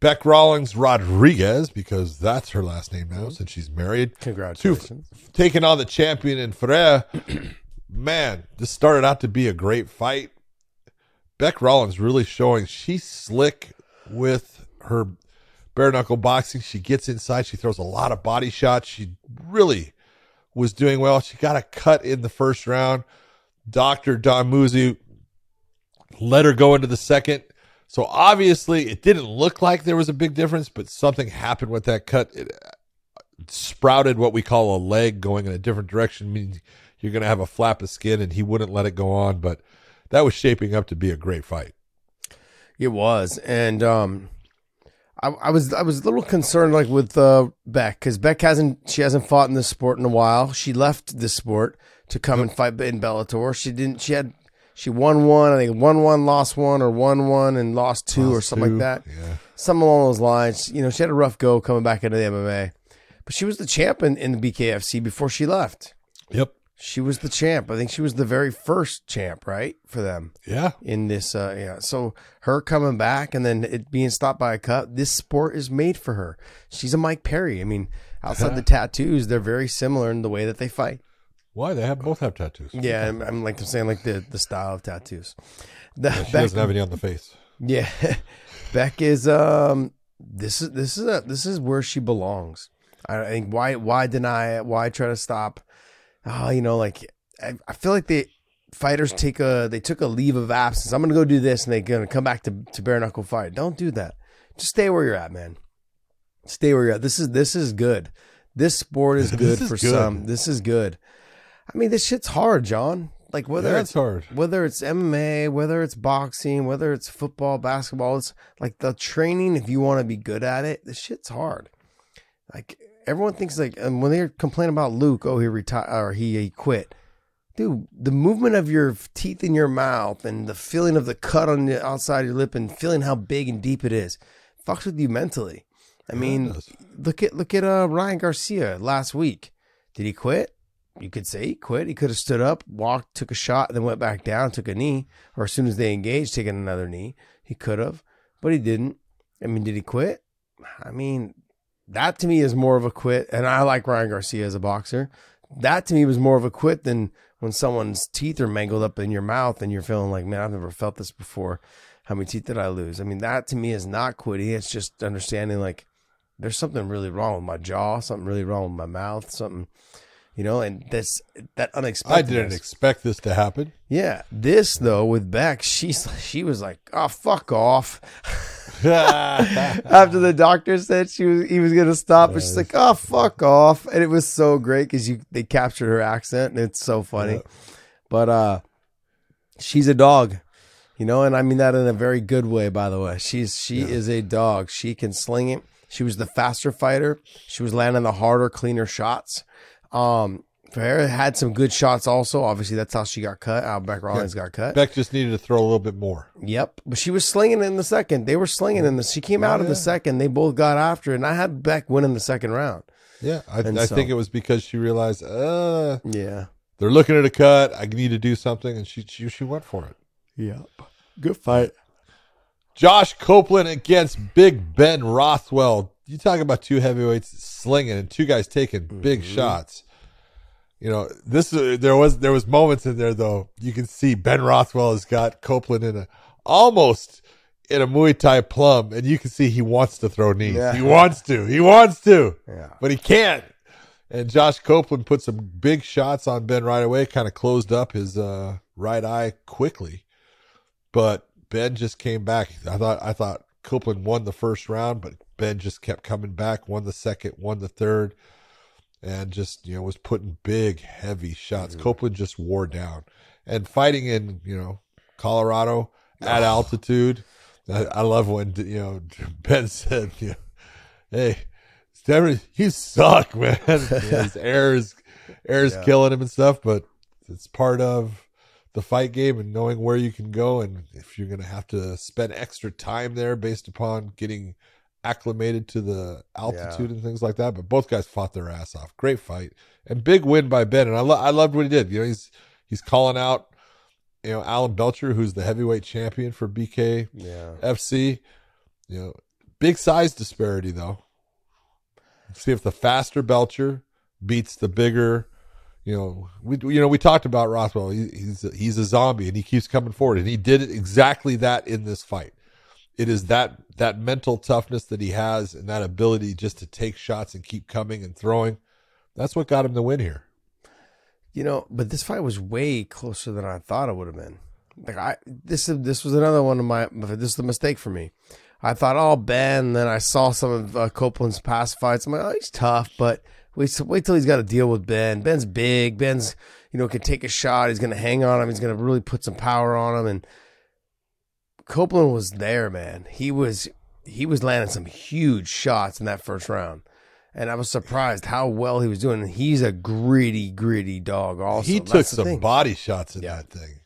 Bec Rawlings Rodriguez, because that's her last name now mhm. since she's married, Congratulations. taking on the champion in Ferea. [clears throat] Man, this started out to be a great fight. Bec Rawlings really showing she's slick with her bare knuckle boxing. She gets inside, she throws a lot of body shots. She really was doing well. She got a cut in the first round. Dr. Don Muzi let her go into the second. So obviously, it didn't look like there was a big difference, but something happened with that cut. It uh, sprouted what we call a leg going in a different direction, meaning you're going to have a flap of skin, and he wouldn't let it go on. But that was shaping up to be a great fight. It was, and um, I, I was I was a little concerned, like with uh, Bec, because Bec hasn't she hasn't fought in this sport in a while. She left this sport to come and fight in Bellator. She didn't. She had she won one, I think won one, lost one, or won one and lost two, or something two. like that. Yeah. Something along those lines. You know, she had a rough go coming back into the MMA, but she was the champ in, in the BKFC before she left. Yep. She was the champ. I think she was the very first champ, right, for them Yeah. in this uh yeah so her coming back and then it being stopped by a cut this sport is made for her she's a mike perry i mean outside the tattoos they're very similar in the way that they fight Why they have both have tattoos? Yeah, I'm, I'm like I'm saying like the the style of tattoos. The, She Bec- doesn't have any on the face. yeah, [laughs] Bec is um this is this is a, this is where she belongs. I think why why deny it? Why try to stop? Oh, you know, like I, I feel like the fighters take a they took a leave of absence. I'm gonna go do this, and they're gonna come back to to bare knuckle fight. Don't do that. Just stay where you're at, man. Stay where you're at. This is this is good. This sport is [laughs] good is for good. some. This is good. I mean, this shit's hard, John. Like whether yeah, it's hard. whether it's MMA, whether it's boxing, whether it's football, basketball, it's like the training. If you want to be good at it, this shit's hard. Like everyone thinks like, and when they complain about Luke, oh he retired or he, he quit. Dude, the movement of your teeth in your mouth and the feeling of the cut on the outside of your lip and feeling how big and deep it is, fucks with you mentally. I mean, look at look at uh, Ryan Garcia last week. Did he quit? You could say he quit. He could have stood up, walked, took a shot, then went back down, took a knee, or as soon as they engaged, taken another knee. He could have, but he didn't. I mean, did he quit? I mean, that to me is more of a quit. And I like Ryan Garcia as a boxer. That to me was more of a quit than when someone's teeth are mangled up in your mouth and you're feeling like, man, I've never felt this before. How many teeth did I lose? I mean, that to me is not quitting. It's just understanding like there's something really wrong with my jaw, something really wrong with my mouth, something, you know, and this that unexpected. I didn't expect this to happen. Yeah, this though with Bec, she's she was like, "Oh, fuck off." [laughs] After the doctor said she was he was gonna stop, and she's like, "Oh, fuck off," and it was so great because you they captured her accent, and it's so funny. Yeah. But uh, she's a dog, you know, and I mean that in a very good way. By the way, she's she is a dog. She can sling it. She was the faster fighter. She was landing the harder, cleaner shots. Um, Ferea had some good shots also. Obviously, that's how she got cut. How Bec Rawlings got cut. Bec just needed to throw a little bit more. Yep, but she was slinging in the second. They were slinging in the. She came out in the second. They both got after it, and I had Bec winning the second round. Yeah, I so- think it was because she realized, uh, Yeah. they're looking at a cut. I need to do something, and she she, she went for it. Yep. Good fight. Josh Copeland against Big Ben Rothwell. You talk about two heavyweights slinging and two guys taking big Mm-hmm. shots. You know, this uh, there was there was moments in there though. You can see Ben Rothwell has got Copeland in a almost in a Muay Thai plum, and you can see he wants to throw knees. Yeah. He wants to. He wants to. Yeah. But he can't. And Josh Copeland put some big shots on Ben right away, kind of closed up his uh, right eye quickly. But Ben just came back. I thought I thought Copeland won the first round, but Ben just kept coming back, won the second, won the third, and just, you know, was putting big, heavy shots. Mm-hmm. Copeland just wore down. And fighting in, you know, Colorado at altitude. I, I love when you know [laughs] Ben said, you know, "Hey, Denver, you suck, [laughs] man." His [laughs] air is air is Yeah. killing him and stuff, but it's part of the fight game and knowing where you can go, and if you're gonna have to spend extra time there based upon getting acclimated to the altitude and things like that. But both guys fought their ass off. Great fight and big win by Ben, and I lo- I loved what he did. You know, he's he's calling out. You know, Alan Belcher, who's the heavyweight champion for BK Yeah. FC. You know, big size disparity though. See if the faster Belcher beats the bigger. You know, we you know we talked about Rothwell. He, he's a, he's a zombie and he keeps coming forward, and he did exactly that in this fight. It is that that mental toughness that he has and that ability just to take shots and keep coming and throwing. That's what got him the win here. You know, but this fight was way closer than I thought it would have been. Like I, this is this was another one of my. This is the mistake for me. I thought, oh Ben. Then I saw some of uh, Copeland's past fights. I'm like, oh, he's tough, but wait, wait till he's got to deal with Ben. Ben's big. Ben's you know can take a shot. He's gonna hang on him. He's gonna really put some power on him. And Copeland was there, man. He was he was landing some huge shots in that first round. And I was surprised how well he was doing. And he's a gritty, gritty dog. Also, he That's took some thing. body shots in Yeah. that thing.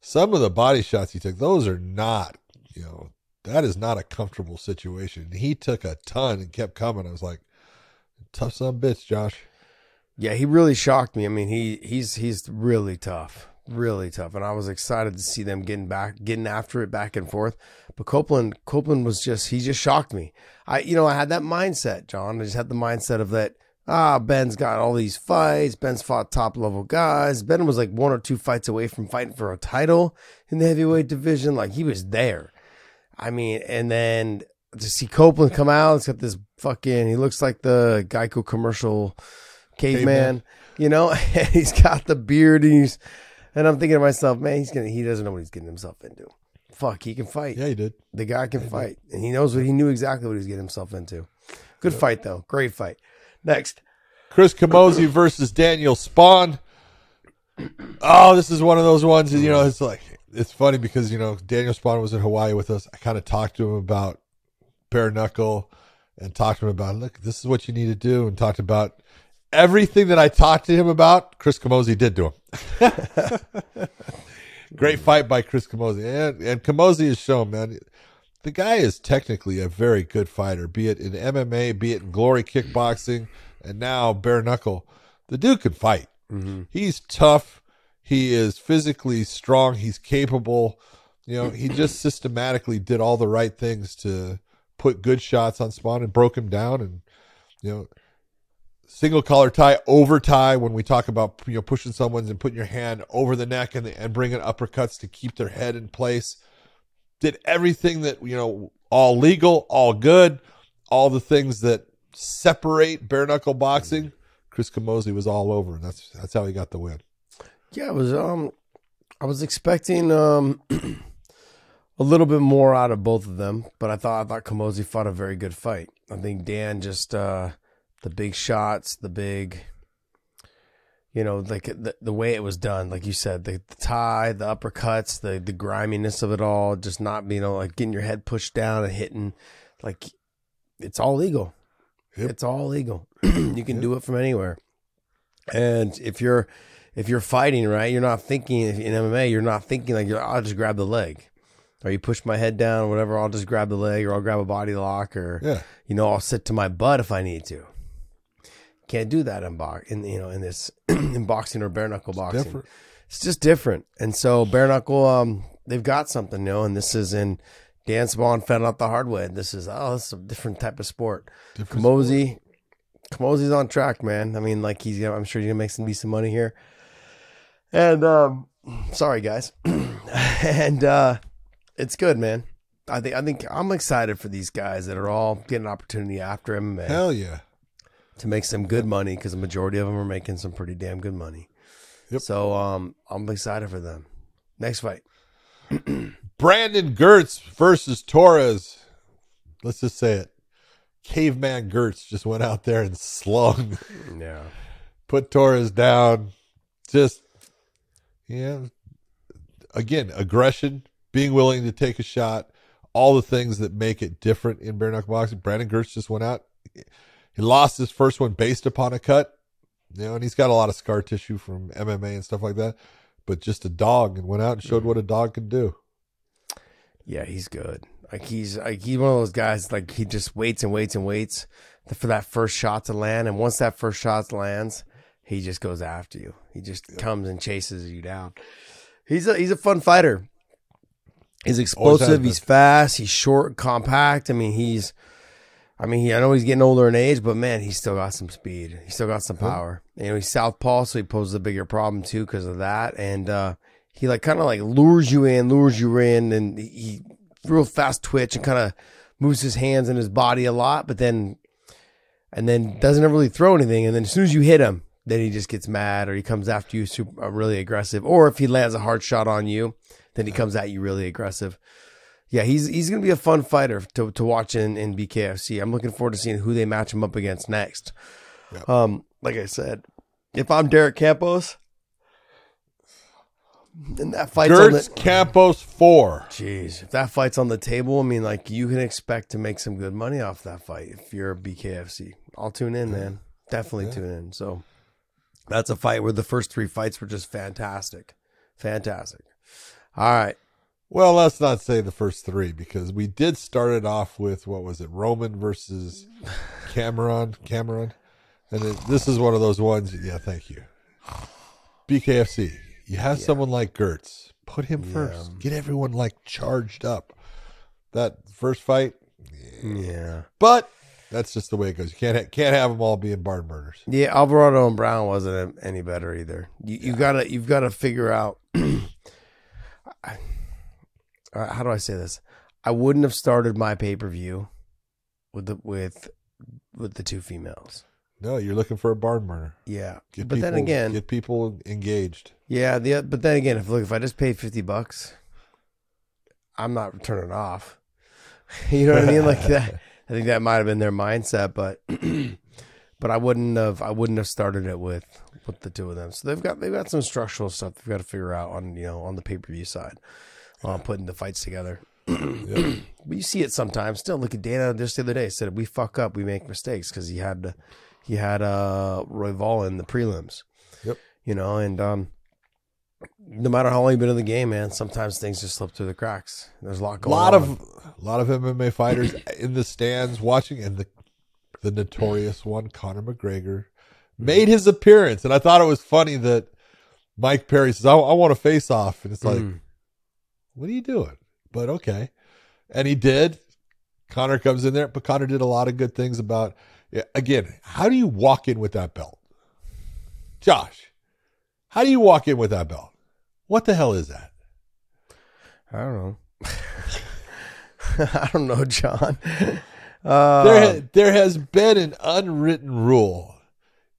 Some of the body shots he took, those are not, you know, that is not a comfortable situation. He took a ton and kept coming. I was like, tough son of a bitch, Josh. Yeah, he really shocked me. I mean, he he's he's really tough, really tough, and I was excited to see them getting back, getting after it back and forth. But Copeland, Copeland was just he just shocked me. I you know I had that mindset, John. I just had the mindset of that. ah, Ben's got all these fights. Ben's fought top level guys. Ben was like one or two fights away from fighting for a title in the heavyweight division. Like he was there. I mean, and then to see Copeland come out, he's got this fucking, he looks like the Geico commercial caveman, Caveman. you know, [laughs] and he's got the beard and he's, and I'm thinking to myself, man, he's gonna, he doesn't know what he's getting himself into. Fuck, he can fight. Yeah, he did. The guy can fight, and he knows what he knew exactly what he was getting himself into. Good fight though, great fight. Next, Chris Camozzi versus Daniel Spohn. Oh, this is one of those ones. You know, it's like it's funny because you know Daniel Spohn was in Hawaii with us. I kind of talked to him about bare knuckle and talked to him about look, this is what you need to do, and talked about everything that I talked to him about. Chris Camozzi did to him. [laughs] Great fight by Chris Camozzi, and and Camozzi has shown, man. The guy is technically a very good fighter, be it in MMA, be it in glory kickboxing, and now bare knuckle. The dude can fight. Mm-hmm. He's tough. He is physically strong. He's capable. You know, he just [clears throat] systematically did all the right things to put good shots on Spohn and broke him down. And you know, single collar tie, over tie. When we talk about you know pushing someone's and putting your hand over the neck and and bringing uppercuts to keep their head in place, did everything that you know all legal, all good, all the things that separate bare knuckle boxing. Chris Camozzi was all over, and that's that's how he got the win. yeah, it was um, I was expecting um, [clears throat] a little bit more out of both of them, but I thought I thought Camozzi fought a very good fight. I think Dan just uh, the big shots, the big, you know, like the the way it was done, like you said, the, the tie, the uppercuts, the the griminess of it all, just not you know like getting your head pushed down and hitting, like it's all legal. Yep. It's all legal. [clears throat] you can do it from anywhere. And if you're if you're fighting right, you're not thinking in MMA. You're not thinking like you're, I'll just grab the leg, or you push my head down, or whatever. I'll just grab the leg, or I'll grab a body lock, or Yeah. you know I'll sit to my butt if I need to. Can't do that in box in you know in this [clears throat] in boxing or bare knuckle boxing. Different. It's just different. And so bare knuckle, um, they've got something, you know, and this is in Dan Spohn found out the hard way. This is oh, this is a different type of sport. Different Camozzi, Camozzi's on track, man. I mean, like he's, I'm sure he's gonna make some decent money here. And um, sorry guys, [clears throat] and uh, it's good, man. I think I think I'm excited for these guys that are all getting an opportunity after MMA Hell yeah. To make some good money because the majority of them are making some pretty damn good money. Yep. So um, I'm excited for them. Next fight. [clears throat] Brandon Girtz versus Torres. Let's just say it. Caveman Girtz just went out there and slung, [laughs] Yeah. put Torres down. Just, yeah. Again, aggression, being willing to take a shot, all the things that make it different in bare knuckle boxing. Brandon Girtz just went out. He lost his first one based upon a cut, you know, and he's got a lot of scar tissue from MMA and stuff like that. But just a dog and went out and showed mm. what a dog can do. Yeah, he's good. Like he's like he's one of those guys. Like he just waits and waits and waits for that first shot to land, and once that first shot lands, he just goes after you. He just comes and chases you down. He's a he's a fun fighter. He's explosive. He's fast. He's short, compact. I mean, he's. I mean, he, I know he's getting older in age, but man, he's still got some speed. He's still got some power. You know, he's southpaw, so he poses a bigger problem too because of that. And uh, he like kind of like lures you in, lures you in, and he real fast twitch and kind of moves his hands and his body a lot, but then and then doesn't ever really throw anything. And then as soon as you hit him, then he just gets mad or he comes after you super uh, really aggressive. Or if he lands a hard shot on you, then he comes at you really aggressive. Yeah, he's he's gonna be a fun fighter to to watch in, in BKFC. I'm looking forward to seeing who they match him up against next. Um, like I said, if I'm Derek Campos, and that fight's on the Girtz Campos four. Jeez, if that fight's on the table, I mean, like you can expect to make some good money off that fight if you're a BKFC. I'll tune in, man. Definitely tune in. So that's a fight where the first three fights were just fantastic, fantastic. All right, Well, let's not say the first three because we did start it off with what was it, Roman versus Cameron, Cameron, and it, this is one of those ones. Yeah, thank you. BKFC, you have someone like Girtz, put him first. Get everyone like charged up. That first fight, yeah, but That's just the way it goes. You can't ha- can't have them all being barn burners. Yeah, Alvarado and Brown wasn't any better either. You, you gotta you've got to figure out. [clears throat] I- uh, how do I say this? I wouldn't have started my pay per view with the with with the two females. No, you're looking for a barn burner. Yeah, Get but people, then again, get people engaged. yeah. The but then again, if look if I just paid fifty bucks, I'm not turning off. [laughs] you know what I mean? Like that. I think that might have been their mindset, but [clears throat] but I wouldn't have I wouldn't have started it with with the two of them. So they've got they've got some structural stuff they've got to figure out on you know on the pay per view side on putting the fights together. [clears throat] But you see it sometimes. Still, look at Dana just the other day said we fuck up, we make mistakes because he had he had uh Royval in the prelims. Yep. You know, and um no matter how long you've been in the game, man, sometimes things just slip through the cracks. There's a lot going. A lot on. of a lot of MMA fighters [clears throat] in the stands watching, and the the notorious one, Conor McGregor, made his appearance, and I thought it was funny that Mike Perry says, "I, I want to face off," and it's like, Mm. "What are you doing?" But okay, and he did. Conor comes in there, but Conor did a lot of good things about. Again, how do you walk in with that belt, Josh? How do you walk in with that belt? What the hell is that? I don't know. [laughs] I don't know, John. Uh, [laughs] there, there has been an unwritten rule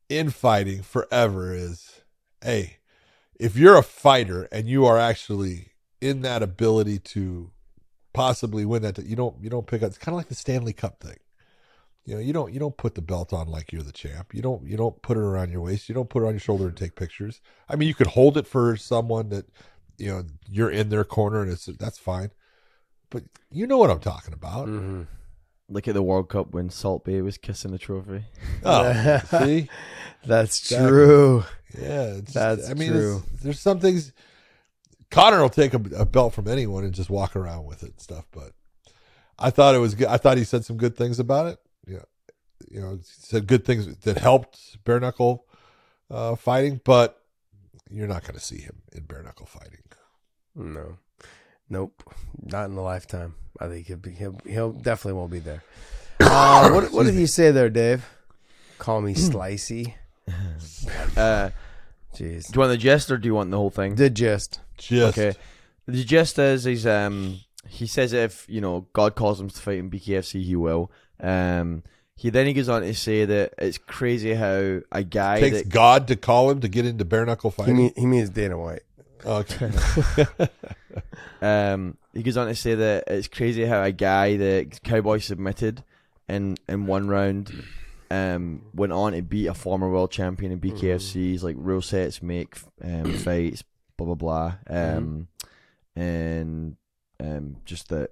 in fighting forever is hey if you're a fighter and you are actually in that ability to possibly win that you don't you don't pick up it's kind of like the stanley cup thing you know you don't you don't put the belt on like you're the champ you don't you don't put it around your waist you don't put it on your shoulder and take pictures i mean you could hold it for someone that you know you're in their corner and it's that's fine but you know what i'm talking about mhm. Look at the World Cup when Salt Bae was kissing the trophy. oh [laughs] see That's true. Yeah, it's, That's I mean, true. there's some things. Conor will take a, a belt from anyone and just walk around with it and stuff. But I thought it was good. I thought he said some good things about it. Yeah, you know, he said good things that helped bare knuckle uh, fighting. But you're not going to see him in bare knuckle fighting. No, nope, not in the lifetime. I think he'll be. He'll, he'll definitely won't be there. Uh, [coughs] what What did he say there, Dave? Call me [coughs] slicey. Uh, Jeez. do you want the gist or do you want the whole thing? The gist. Just Okay. The gist is he's um he says if you know God calls him to fight in BKFC he will. Um he then he goes on to say that it's crazy how a guy takes that God to call him to get into bare knuckle He fighting. mean, he means Dana White. okay. [laughs] um he goes on to say that it's crazy how a guy that Cowboy submitted in in one round um went on to beat a former world champion in BKFC's like rule sets make um fights blah blah blah um and um just that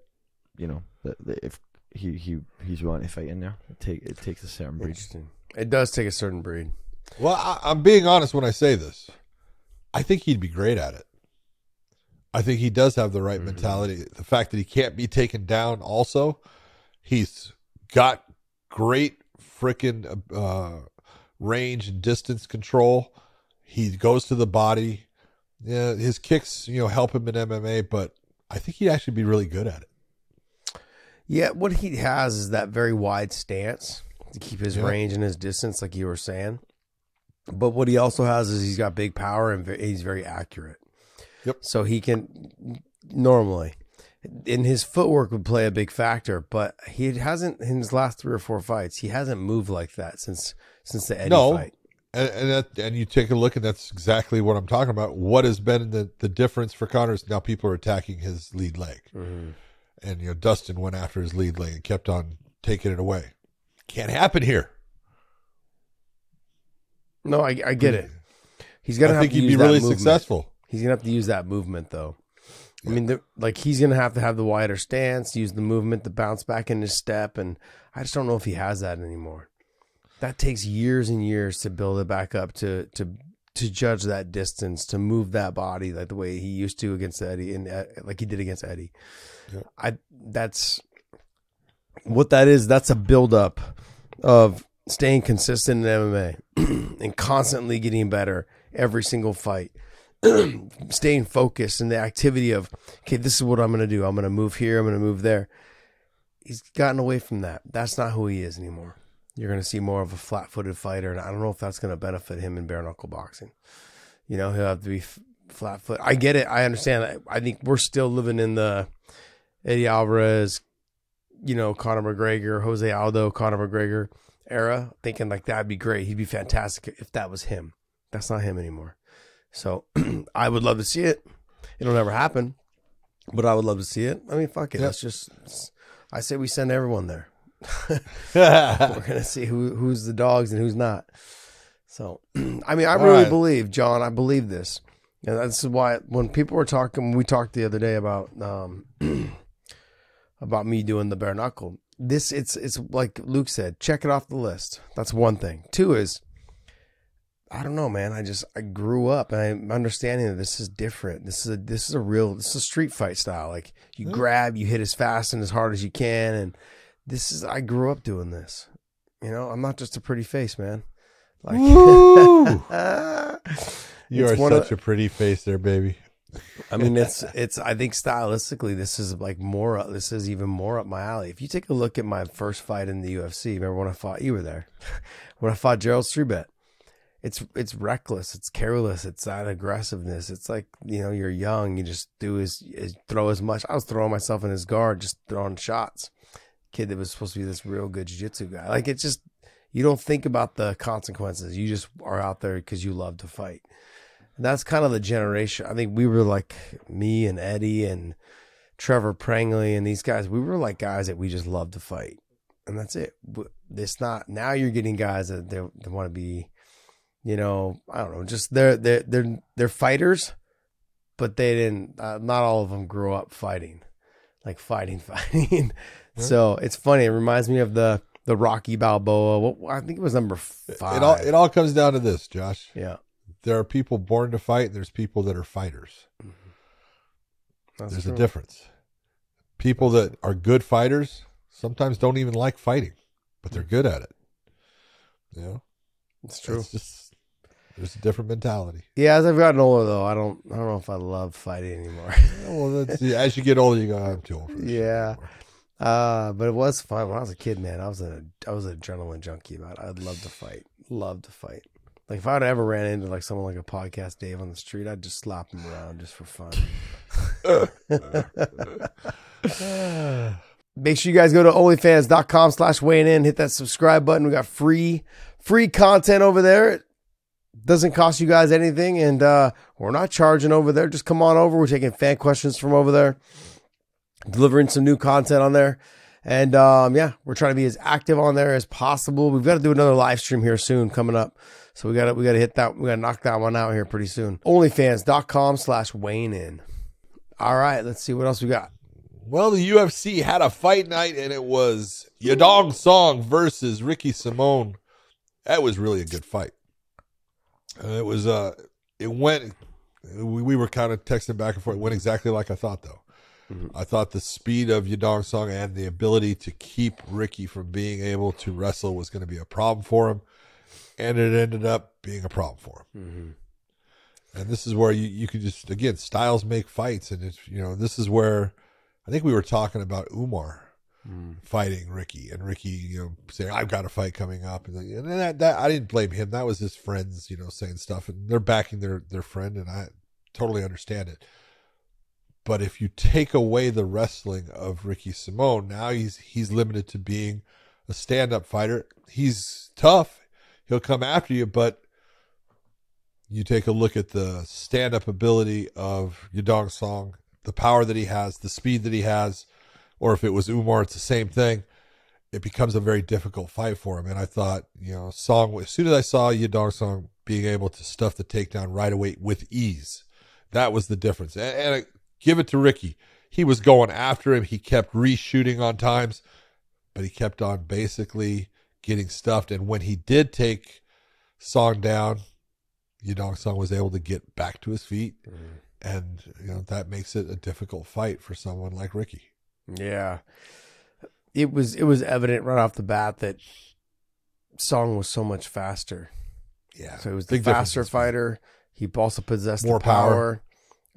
you know that, that if he he he's willing to fight in there it take it takes a certain breed Interesting. It does take a certain breed. Well, I, I'm being honest when I say this. I think he'd be great at it. I think he does have the right mentality. The fact that he can't be taken down, also, he's got great freaking uh, range and distance control. He goes to the body. Yeah, his kicks, you know, help him in MMA, but I think he'd actually be really good at it. Yeah, what he has is that very wide stance to keep his Yeah. range and his distance, like you were saying. But what he also has is he's got big power and he's very accurate. Yep. So he can normally, in his footwork would play a big factor, but he hasn't in his last three or four fights. He hasn't moved like that since since the Eddie No. fight. And and, that, and you take a look, and that's exactly what I'm talking about. What has been the, the difference for Connors? Now people are attacking his lead leg, mm-hmm. and you know Dustin went after his lead leg and kept on taking it away. Can't happen here. No, I, I get it. He's gonna I have think to he'd be really successful. He's gonna have to use that movement though. I mean, the, like he's gonna have to have the wider stance, use the movement to bounce back in his step, and I just don't know if he has that anymore. That takes years and years to build it back up to to to judge that distance, to move that body like the way he used to against Eddie and uh, like he did against Eddie. Yeah. I that's what that is. That's a buildup of staying consistent in MMA [clears throat] and constantly getting better every single fight. [clears throat] staying focused and the activity of okay this is what i'm going to do i'm going to move here i'm going to move there he's gotten away from that. That's not who he is anymore. You're going to see more of a flat-footed fighter, and I don't know if that's going to benefit him in bare knuckle boxing. You know, he'll have to be f- flat foot. I get it. I understand. that. I think we're still living in the Eddie Alvarez, you know, Conor McGregor, Jose Aldo, Conor McGregor era, thinking like that'd be great. He'd be fantastic if that was him. That's not him anymore. So [clears throat] I would love to see it. It'll never happen, but I would love to see it. I mean, fuck it. Yep. Let's just. I say we send everyone there. [laughs] We're gonna see who who's the dogs and who's not. So, [clears throat] I mean, I All really right. believe, John. I believe this, and this is why when people were talking, we talked the other day about um [clears throat] about me doing the bare knuckle. This it's it's like Luke said, check it off the list. That's one thing. Two is, I don't know, man. I just I grew up and I'm understanding that this is different. This is a this is a real this is a street fight style. Like you grab, you hit as fast and as hard as you can, and this is I grew up doing this. You know, I'm not just a pretty face, man. Like [laughs] you It's are one of such a pretty face there, baby. I mean, it's [laughs] it's. I think stylistically, this is like more. This is even more up my alley. If you take a look at my first fight in the UFC, remember when I fought? You were there [laughs] when I fought Gerald Strebendt. It's it's reckless. It's careless. It's that aggressiveness. It's like you know you're young. You just do as, as throw as much. I was throwing myself in his guard, just throwing shots. Kid that was supposed to be this real good jiu-jitsu guy. Like it's just you don't think about the consequences. You just are out there because you love to fight. And that's kind of the generation. I think we were like me and Eddie and Trevor Prangley and these guys. We were like guys that we just love to fight, and that's it. It's not now. You're getting guys that they, they want to be, you know, I don't know, just they're they're they're they're fighters, but they didn't. Uh, not all of them grew up fighting, like fighting, [laughs] fighting. So it's funny. It reminds me of the the Rocky Balboa. What I think it was number five. It all it all comes down to this, Josh. yeah, There are people born to fight, and there's people that are fighters. Mm-hmm. that's there's true. a difference. People that are good fighters sometimes don't even like fighting, but they're good at it. You know, It's true. It's just there's a different mentality. Yeah, as I've gotten older though, I don't I don't know if I love fighting anymore. Well, that's, as you get older, you go, I'm too old for this. [laughs] Yeah. anymore." Uh, but it was fun when I was a kid, man. I was an I was an adrenaline junkie about it. I'd love to fight. Love to fight. Like if I'd ever ran into like someone like a podcast Dave on the street, I'd just slap him around just for fun. [laughs] [laughs] Make sure you guys go to onlyfans.com slash weighing in, hit that subscribe button. We got free, free content over there. It doesn't cost you guys anything, and uh, we're not charging over there. Just come on over. We're taking fan questions from over there, delivering some new content on there. And um, yeah, we're trying to be as active on there as possible. We've got to do another live stream here soon coming up. So we got to we got to hit that. We got to knock that one out here pretty soon. Onlyfans.com slash weighing in. All right, let's see what else we got. Well, the UFC had a fight night, and it was Yadong Song versus Ricky Simón. That was really a good fight. It was. Uh, it went. We, we were kind of texting back and forth. It went exactly like I thought, though. I thought the speed of Yadong Song and the ability to keep Ricky from being able to wrestle was going to be a problem for him, and it ended up being a problem for him. Mm-hmm. And this is where you, you could just again styles make fights, and it's you know this is where I think we were talking about Umar mm. fighting Ricky, and Ricky you know saying I've got a fight coming up, and, and that, that I didn't blame him. That was his friends, you know, saying stuff, and they're backing their their friend, and I totally understand it. But if you take away the wrestling of Ricky Simón, now he's he's limited to being a stand up fighter. He's tough. He'll come after you, but you take a look at the stand up ability of Yadong Song, the power that he has, the speed that he has, or if it was Umar, it's the same thing. It becomes a very difficult fight for him. And I thought, you know, Song, as soon as I saw Yadong Song being able to stuff the takedown right away with ease, that was the difference. And, and give it to Ricky. He was going after him. He kept reshooting on times, but he kept on basically getting stuffed. And when he did take Song down, Yadong Song was able to get back to his feet. Mm-hmm. And, you know, that makes it a difficult fight for someone like Ricky. Yeah. It was it was evident right off the bat that Song was so much faster. Yeah. So he was the faster fighter. He also possessed More the power. power.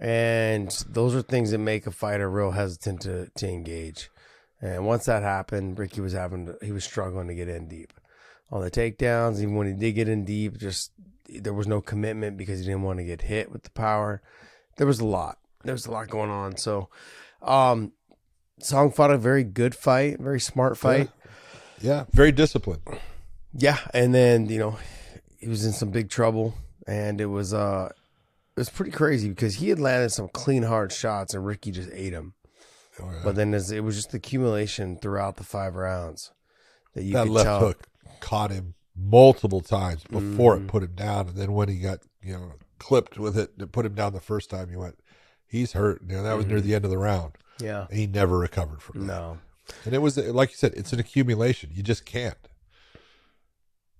And those are things that make a fighter real hesitant to, to engage. And once that happened, Ricky was having to, he was struggling to get in deep on the takedowns. Even when he did get in deep, just there was no commitment because he didn't want to get hit with the power. There was a lot. There was a lot going on. So, um, Song fought a very good fight, very smart fight. Yeah, very disciplined. Yeah, and then you know he was in some big trouble, and it was uh it was pretty crazy because he had landed some clean hard shots, and Ricky just ate him. Oh, yeah. But then as, it was just the accumulation throughout the five rounds that you that could left tell. hook caught him multiple times before Mm. it put him down, and then when he got you know clipped with it to put him down the first time, he went, he's hurt. You know that was near the end of the round. Yeah, And he never recovered from that. no, And it was like you said, it's an accumulation. You just can't.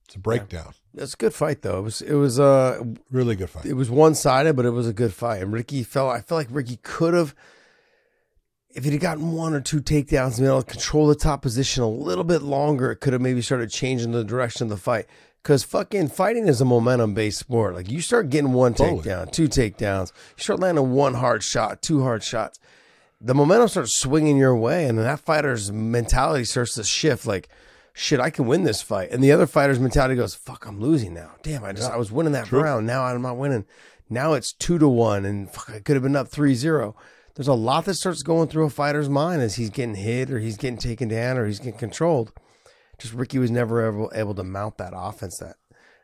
It's a breakdown. It's a good fight though. It was it was uh Really good fight. it was one sided, but it was a good fight. And Ricky felt I felt like Ricky could have, if he'd gotten one or two takedowns, been able to control the top position a little bit longer, it could have maybe started changing the direction of the fight. Because fucking fighting is a momentum based sport. Like you start getting one takedown, two takedowns, you start landing one hard shot, two hard shots. The momentum starts swinging your way, and then that fighter's mentality starts to shift. Like, shit, I can win this fight. And the other fighter's mentality goes, fuck, I'm losing now. Damn, I just, I was winning that True. round. Now I'm not winning. Now it's two to one, and fuck, I could have been up 3 0. There's a lot that starts going through a fighter's mind as he's getting hit or he's getting taken down or he's getting controlled. Just Ricky was never able, able to mount that offense that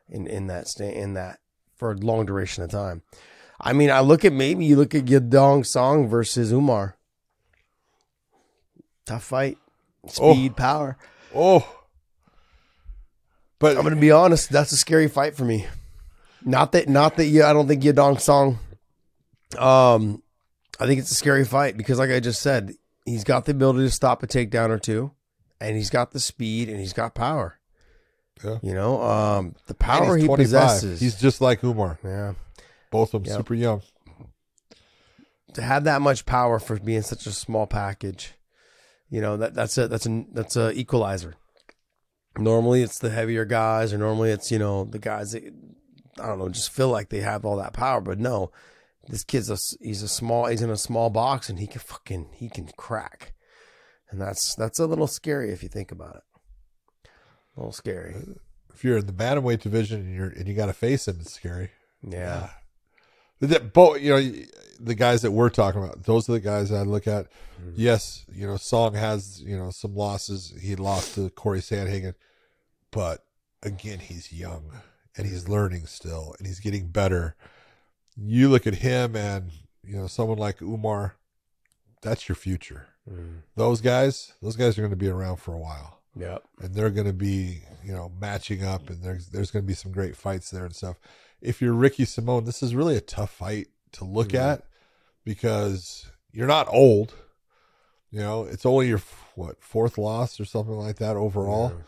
in, in that sta- in that for a long duration of time. I mean, I look at maybe you look at Yadong Song versus Umar. Tough fight. Oh. Speed, power. oh. But I'm gonna be honest. That's a scary fight for me. Not that, not that. Yeah, I don't think Yadong Song. Um, I think it's a scary fight because, like I just said, he's got the ability to stop a takedown or two, and he's got the speed and he's got power. Yeah. You know, um, the power he possesses. He's just like Umar. yeah, Both of them Yep. super young. to have that much power for being such a small package, you know that that's a that's a that's a equalizer. Normally, it's the heavier guys, or normally it's you know the guys that I don't know just feel like they have all that power, but no, this kid's a, he's a small he's in a small box and he can fucking he can crack, and that's that's a little scary if you think about it. A little scary, If you're in the bantamweight division and you're and you got to face him, it's scary. yeah. That both, you know, the guys that we're talking about, those are the guys I look at. Yes, you know, Song has you know some losses. He lost to Corey Sandhagen, but again, he's young and he's learning still, and he's getting better. You look at him, and you know, someone like Umar, that's your future. Mm. Those guys, those guys are going to be around for a while Yep. and they're going to be, you know, matching up, and there's there's going to be some great fights there and stuff. If you're Ricky Simón, this is really a tough fight to look Mhm. at because you're not old. You know, it's only your what fourth loss or something like that overall, Yeah.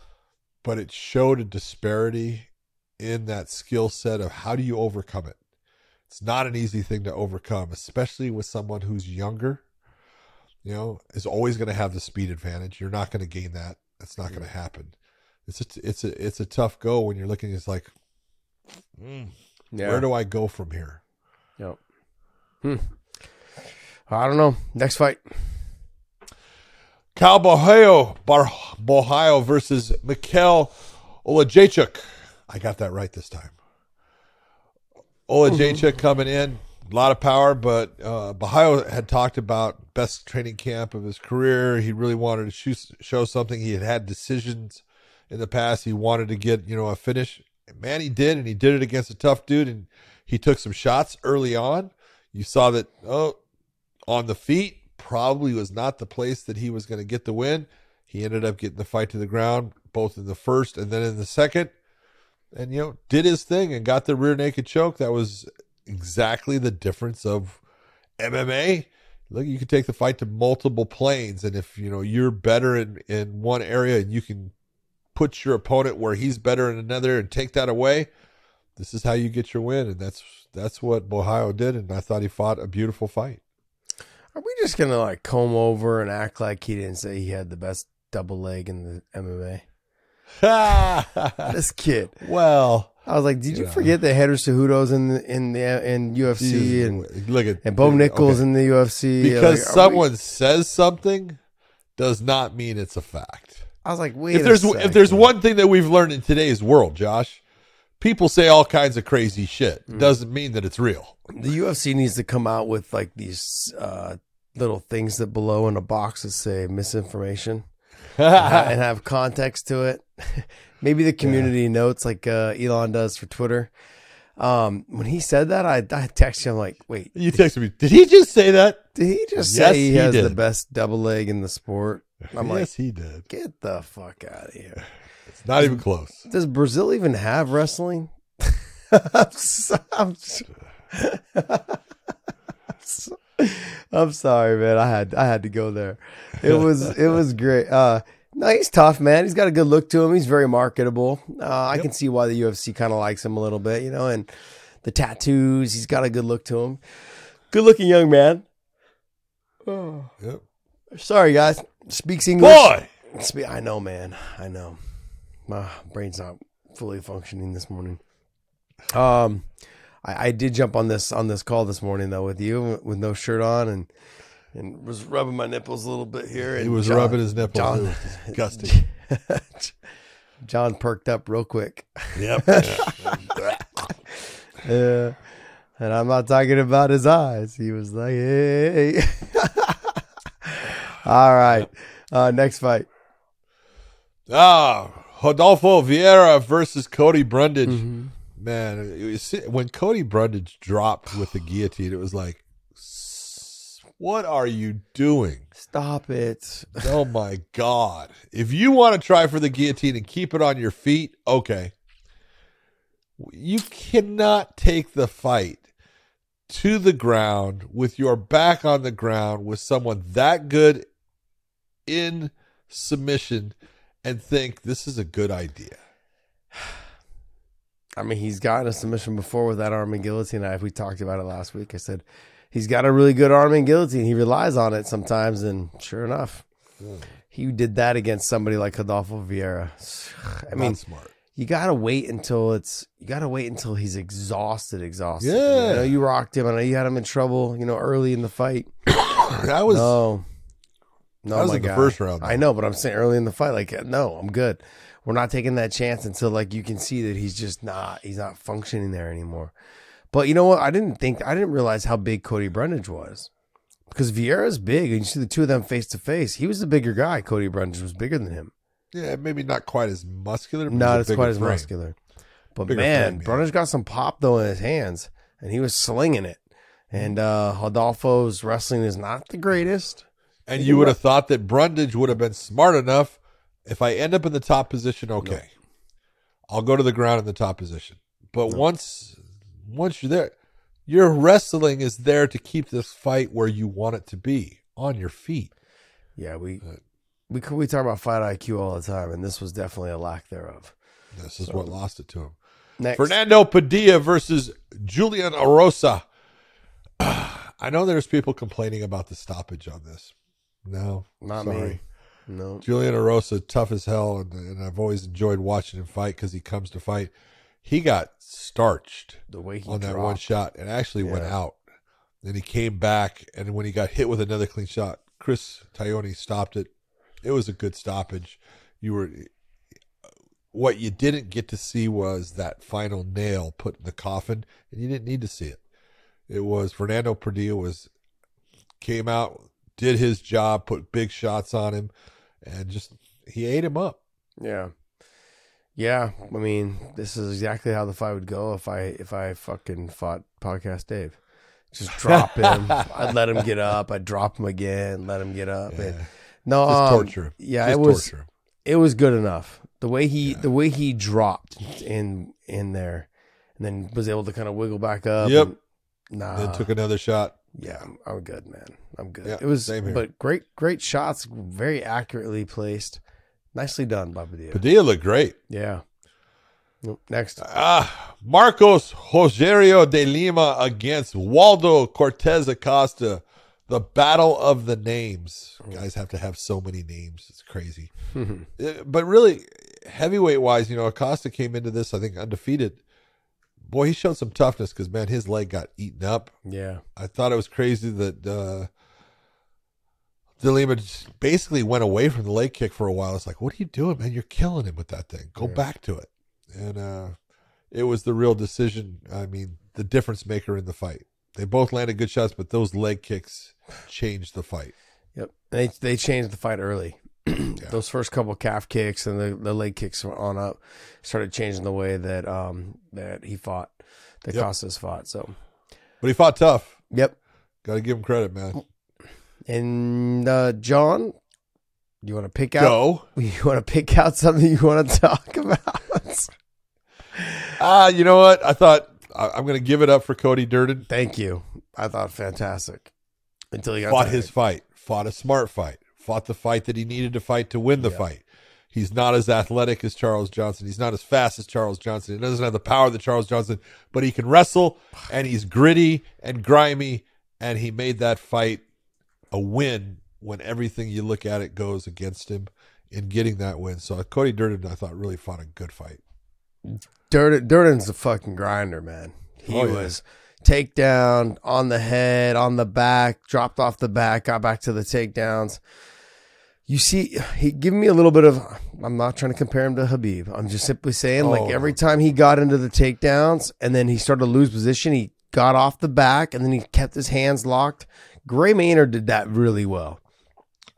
but it showed a disparity in that skill set of how do you overcome it. It's not an easy thing to overcome, especially with someone who's younger. You know, is always going to have the speed advantage. You're not going to gain that. That's not going to happen. It's a, it's a it's a tough go when you're looking. It's like, mm, Yeah. where do I go from here? Yep. Hmm. I don't know. Next fight. Caio Borralho, Bar- Borralho versus Mikhail Oleksiejczuk. I got that right this time. Oleksiejczuk coming in, a lot of power, but uh, Borralho had talked about best training camp of his career. He really wanted to show something. He had had decisions in the past. He wanted to get you know a finish. Man, he did, and he did it against a tough dude. And he took some shots early on. You saw that. Oh, on the feet probably was not the place that he was going to get the win. He ended up getting the fight to the ground, both in the first and then in the second. And, you know, did his thing and got the rear naked choke. That was exactly the difference of MMA. Look, you can take the fight to multiple planes. And if, you know, you're better in, in one area and you can put your opponent where he's better in another and take that away, this is how you get your win. And that's that's what Borralho did. And I thought he fought a beautiful fight. Are we just gonna like comb over and act like he didn't say he had the best double leg in the MMA? [laughs] This kid. well, I was like, did you Yeah. forget that Henry Cejudo's in the, in the in UFC and look at and Bo Nickal okay. in the UFC? because Like, are we- someone says something does not mean it's a fact. I was like, wait. If a there's if there's one thing that we've learned in today's world, Josh, people say all kinds of crazy shit. Mm. Doesn't mean that it's real. the UFC needs to come out with like these uh, little things that below in a box that say misinformation [laughs] and have context to it. [laughs] Maybe the community notes like uh, Elon does for Twitter. Um, when he said that, I, I texted him like, "Wait, You texted me. Did he just say that? did he just Yes, say he, he has the best double leg in the sport?" [laughs] I'm like, yes, he did. "Get the fuck out of here!" [laughs] It's not even close. Does Brazil even have wrestling? [laughs] I'm, so, I'm, so- I'm sorry, man. I had I had to go there. It was it was great. Uh, no, he's tough, man. He's got a good look to him. He's very marketable. Uh, I can see why the UFC kind of likes him a little bit, you know, and the tattoos. He's got a good look to him. Good looking young man. [sighs] Yep. Sorry, guys. Speaks English. Boy, Spe- I know, man. I know. My brain's not fully functioning this morning. Um, I, I did jump on this on this call this morning though with you with no shirt on and and was rubbing my nipples a little bit here. And he was John- rubbing his nipples. John- it was disgusting. [laughs] John perked up real quick. yep. [laughs] Yeah. And I'm not talking about his eyes. He was like, hey. [laughs] All right. Uh, next fight. Ah, Rodolfo Vieira versus Cody Brundage. Mm-hmm. Man, was- when Cody Brundage dropped with the guillotine, it was like, what are you doing? Stop it. Oh my God. If you want to try for the guillotine and keep it on your feet, okay. You cannot take the fight to the ground with your back on the ground with someone that good in submission and think this is a good idea. [sighs] I mean, he's gotten a submission before with that arm and guillotine. I, if we talked about it last week. I said he's got a really good arm and guillotine. He relies on it sometimes, and sure enough, hmm. he did that against somebody like Adolfo Vieira. [sighs] I mean, smart. You gotta wait until it's you gotta wait until he's exhausted, exhausted. Yeah. I know you rocked him. I know you had him in trouble. You know, early in the fight. [coughs] That was No, no, That was in the first round, though. I know, but I'm saying early in the fight, like, no, I'm good. We're not taking that chance until like you can see that he's just not he's not functioning there anymore. But you know what? I didn't think I didn't realize how big Cody Brundage was because Vieira's big, and you see the two of them face to face. He was the bigger guy. Cody Brundage was bigger than him. Yeah, maybe not quite as muscular. but Not as quite as frame. muscular. But Bigger man, frame, yeah. Brundage got some pop though in his hands, and he was slinging it. And uh Adolfo's wrestling is not the greatest. And you would have thought that Brundage would have been smart enough. If I end up in the top position, okay, I'll go to the ground in the top position. But once, once you're there, your wrestling is there to keep this fight where you want it to be on your feet. Yeah, we we we talk about fight IQ all the time, and this was definitely a lack thereof. This is what lost it to him. Next, Fernando Padilla versus Julian Erosa. [sighs] I know there's people complaining about the stoppage on this. No, not sorry. me. No, Julian Erosa, tough as hell, and, and I've always enjoyed watching him fight because he comes to fight. He got starched the way he on that dropped. one shot and actually went out. Then he came back, and when he got hit with another clean shot, Chris Tyone stopped it. It was a good stoppage. You were what you didn't get to see was that final nail put in the coffin, and you didn't need to see it. It was Fernando Padilla was came out, did his job, put big shots on him, and just he ate him up. Yeah, yeah. I mean, this is exactly how the fight would go if I if I fucking fought podcast Dave. Just drop him. [laughs] I'd let him get up. I'd drop him again. Let him get up. And, Yeah. No, um, torture. Yeah, Just it was. torture it was good enough. The way he the way he dropped in in there, and then was able to kind of wiggle back up. Yep. and- nah. Then took another shot. yeah, I'm, I'm good, man. I'm good. Yeah, it was, same here. but great, great shots, very accurately placed, nicely done, by Padilla. Padilla looked great. yeah. Next, Ah, Marcos Rogerio de Lima against Waldo Cortes Acosta. The battle of the names. Guys have to have so many names. It's crazy. [laughs] Uh, but really, heavyweight wise, you know, Acosta came into this, I think, undefeated. Boy, he showed some toughness because, man, his leg got eaten up. yeah, I thought it was crazy that uh, De Lima basically went away from the leg kick for a while. It's like, what are you doing, man? You're killing him with that thing. Go back to it. And uh, it was the real decision. I mean, the difference maker in the fight. They both landed good shots, but those leg kicks changed the fight. Yep. They they changed the fight early. [clears throat] Those first couple calf kicks and the, the leg kicks on up started changing the way that um that he fought, that Yep. Costas fought. So But he fought tough. yep. Got to give him credit, man. And uh John, you want to pick out? Go. [laughs] You want to pick out something you want to [laughs] talk about? Ah, you know what? I thought I, I'm going to give it up for Cody Durden. Thank you. I thought fantastic. Until he got Fought tired. his fight. Fought a smart fight. Fought the fight that he needed to fight to win the fight. He's not as athletic as Charles Johnson. He's not as fast as Charles Johnson. He doesn't have the power that Charles Johnson, but he can wrestle and he's gritty and grimy. And he made that fight a win when everything you look at it goes against him in getting that win. So Cody Durden, I thought, really fought a good fight. Durden, Durden's a fucking grinder, man. He Oh, yeah. was takedown on the head, on the back, dropped off the back, got back to the takedowns. You see, he giving me a little bit of. I'm not trying to compare him to Khabib. I'm just simply saying, Oh. like every time he got into the takedowns and then he started to lose position, he got off the back and then he kept his hands locked. Gray Maynard did that really well.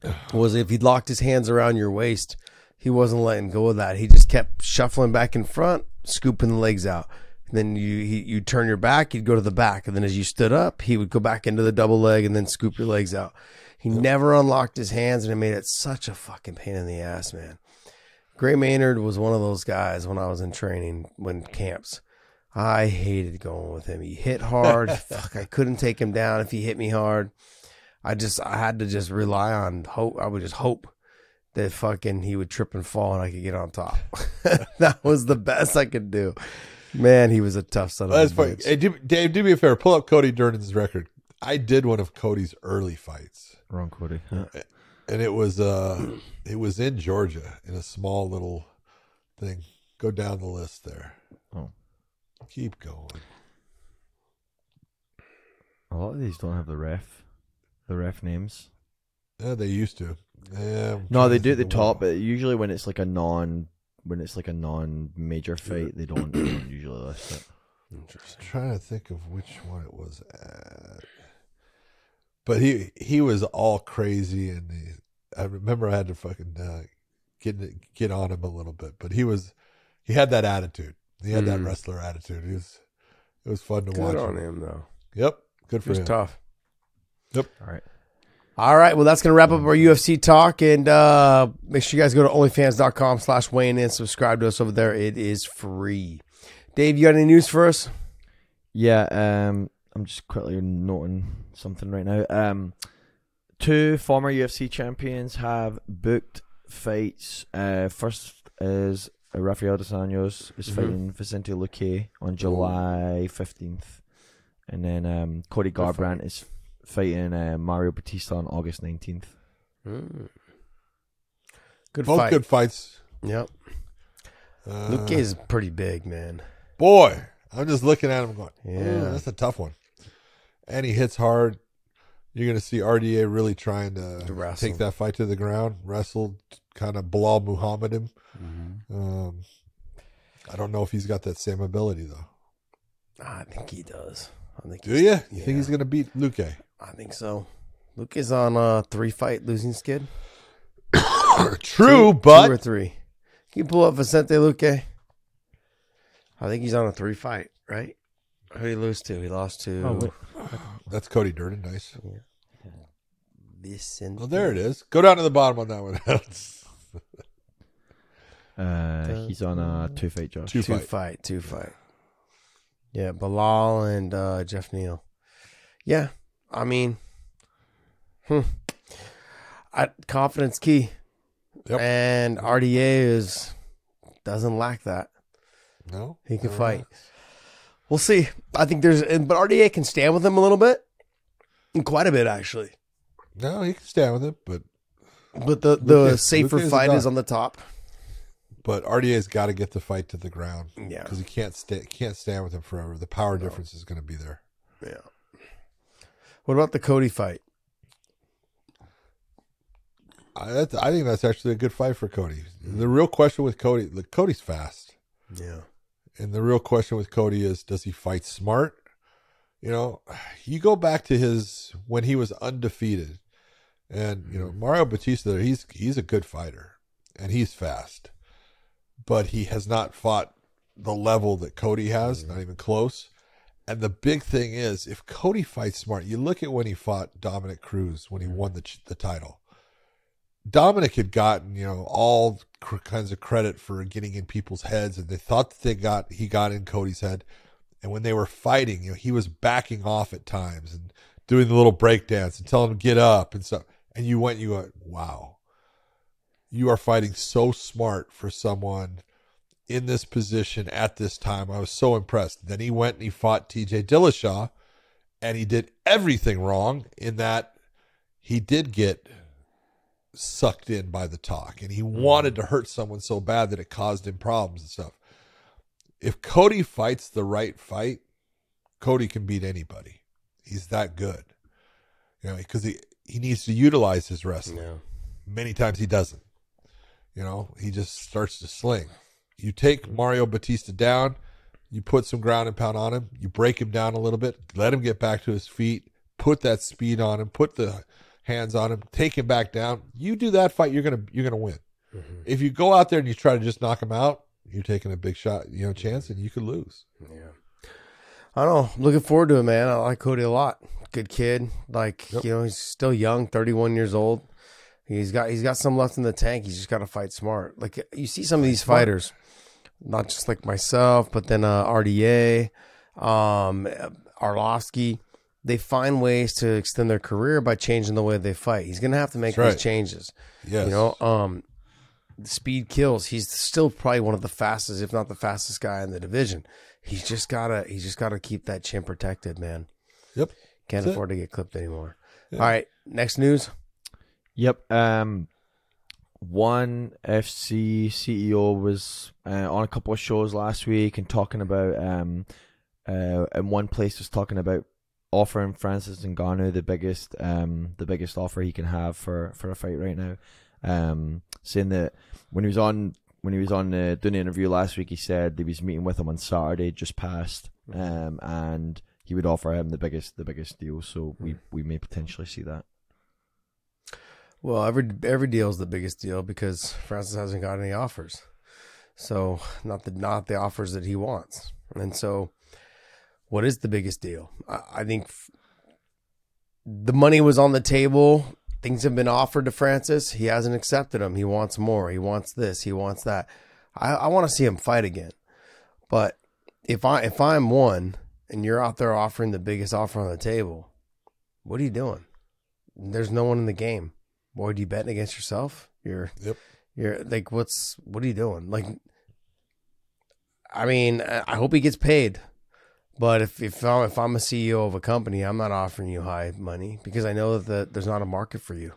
[sighs] Was if he locked his hands around your waist, he wasn't letting go of that. He just kept shuffling back in front, scooping the legs out. then you he, you turn your back, you'd go to the back, and then as you stood up, he would go back into the double leg and then scoop your legs out. He never unlocked his hands, and it made it such a fucking pain in the ass, man. Gray Maynard was one of those guys when I was in training, when camps. I hated going with him. He hit hard. [laughs] Fuck, I couldn't take him down if he hit me hard. I just I had to just rely on hope. I would just hope that fucking he would trip and fall and I could get on top. [laughs] that was the best I could do. Man, he was a tough son of That's a funny. bitch. Hey, do, Dave, do me a favor. Pull up Cody Durden's record. I did one of Cody's early fights, Wrong, Cody. and it was uh, it was in Georgia in a small little thing. Go down the list there. Oh. Keep going. A lot of these don't have the ref, the ref names. Yeah, they used to. Yeah, I'm No, they do at the top, but usually when it's like a non, when it's like a non-major fight, they don't, they don't usually list it. I'm trying to think of which one it was at. But he he was all crazy, and he, I remember I had to fucking uh, get get on him a little bit. But he was he had that attitude. He had that Mm. wrestler attitude. He was it was fun to Good watch. on him. him though. Yep, good He for was him. tough. Yep. All right. All right. Well, that's going to wrap up our UFC talk. And uh, make sure you guys go to onlyfans.com slash in. And subscribe to us over there. It is free. Dave, you got any news for us? Yeah, um, I'm just quickly noting something right now. Um, two former UFC champions have booked fights. Uh, first is Rafael dos Anjos is Mhm. fighting Vicente Luque on July 15th, and then um, Cody Garbrandt is fighting uh, Mario Bautista on August 19th. Good Both fight. good fights. Yep. Uh, Luque is pretty big, man. boy, I'm just looking at him going, yeah, Yeah. that's a tough one. And he hits hard. You're going to see RDA really trying to, To take that fight to the ground, wrestled, kind of Belal Muhammad him. Um, I don't know if he's got that same ability though. I think he does. I think. Do you? You Yeah. think he's going to beat Luque? I think so. Luque is on a three fight losing skid. [coughs] True, Two- but two or three. Can you pull up Vicente Luque? I think he's on a three fight, right? Who did he lose to? He lost to Oh, that's Cody Durden. Nice. Vicente. Well, there it is. Go down to the bottom on that one. [laughs] Uh, he's on a two fight Josh. Two Two fight. fight. two fight. Yeah, Belal and uh, Geoff Neal. Yeah, I mean, hmm. I, confidence key, Yep. and RDA is doesn't lack that. no, He can fight. right. We'll see. I think there's, but RDA can stand with him a little bit, and quite a bit actually. No, he can stand with it, but But the the safer is fight dog. is on the top. but RDA's got to get the fight to the ground Yeah, because he can't stay can't stand with him forever. The power difference is going to be there. yeah. What about the Cody fight? I, that's, I think that's actually a good fight for Cody. The real question with Cody, look, Cody's fast, Yeah. and the real question with Cody is, does he fight smart? You know, you go back to his when he was undefeated, and you know mm-hmm. Mario Bautista. He's he's a good fighter, and he's fast, but he has not fought the level that Cody has, not even close. And the big thing is, if Cody fights smart, you look at when he fought Dominick Cruz when he won the the title. Dominick had gotten you know all cr- kinds of credit for getting in people's heads, and they thought that they got he got in Cody's head. And when they were fighting, you know, he was backing off at times and doing the little breakdance and telling him get up and stuff. And you went, you went, wow, you are fighting so smart for someone in this position at this time. I was so impressed. Then he went and he fought TJ Dillashaw, and he did everything wrong in that he did get sucked in by the talk and he mm. wanted to hurt someone so bad that it caused him problems and stuff. If Cody fights the right fight, Cody can beat anybody. He's that good. You know, because he, he needs to utilize his wrestling Yeah. many times he doesn't. You know, he just starts to sling. You take mm-hmm. Mario Bautista down, you put some ground and pound on him, you break him down a little bit, let him get back to his feet, put that speed on him, put the hands on him, take him back down. You do that fight, you're gonna you're gonna win. Mm-hmm. If you go out there and you try to just knock him out, you're taking a big shot, you know, chance, mm-hmm. and you could lose. Yeah. I don't know. Looking forward to it, man. I like Cody a lot. Good kid. Like Yep. you know, he's still young, thirty one years old. He's got he's got some left in the tank. He's just got to fight smart. Like you see some of these fighters, not just like myself, but then uh, RDA, um, Arlovsky. They find ways to extend their career by changing the way they fight. He's gonna have to make right. these changes. Yes. You know, um, speed kills. He's still probably one of the fastest, if not the fastest guy in the division. He's just gotta, he's just gotta keep that chin protected, man. Yep. Can't That's it. afford to get clipped anymore. Yeah. All right, next news. Yep. Um, one FC CEO was uh, on a couple of shows last week and talking about um, uh, in one place was talking about offering Francis Ngannou the biggest um the biggest offer he can have for for a fight right now. Um, saying that when he was on when he was on uh, doing the interview last week, he said he was meeting with him on Saturday just past, um, and he would offer him the biggest the biggest deal. So we we may potentially see that. Well, every every deal is the biggest deal because Francis hasn't got any offers. So not the not the offers that he wants. And so, what is the biggest deal? I, I think f- the money was on the table. Things have been offered to Francis. He hasn't accepted them. He wants more. He wants this. He wants that. I, I want to see him fight again. But if I if I'm one and you're out there offering the biggest offer on the table, what are you doing? There's no one in the game. Boy, are you betting against yourself? You're Yep. you're like what's what are you doing? Like I mean, I hope he gets paid. But if if I'm, if I'm a CEO of a company, I'm not offering you high money because I know that the, there's not a market for you.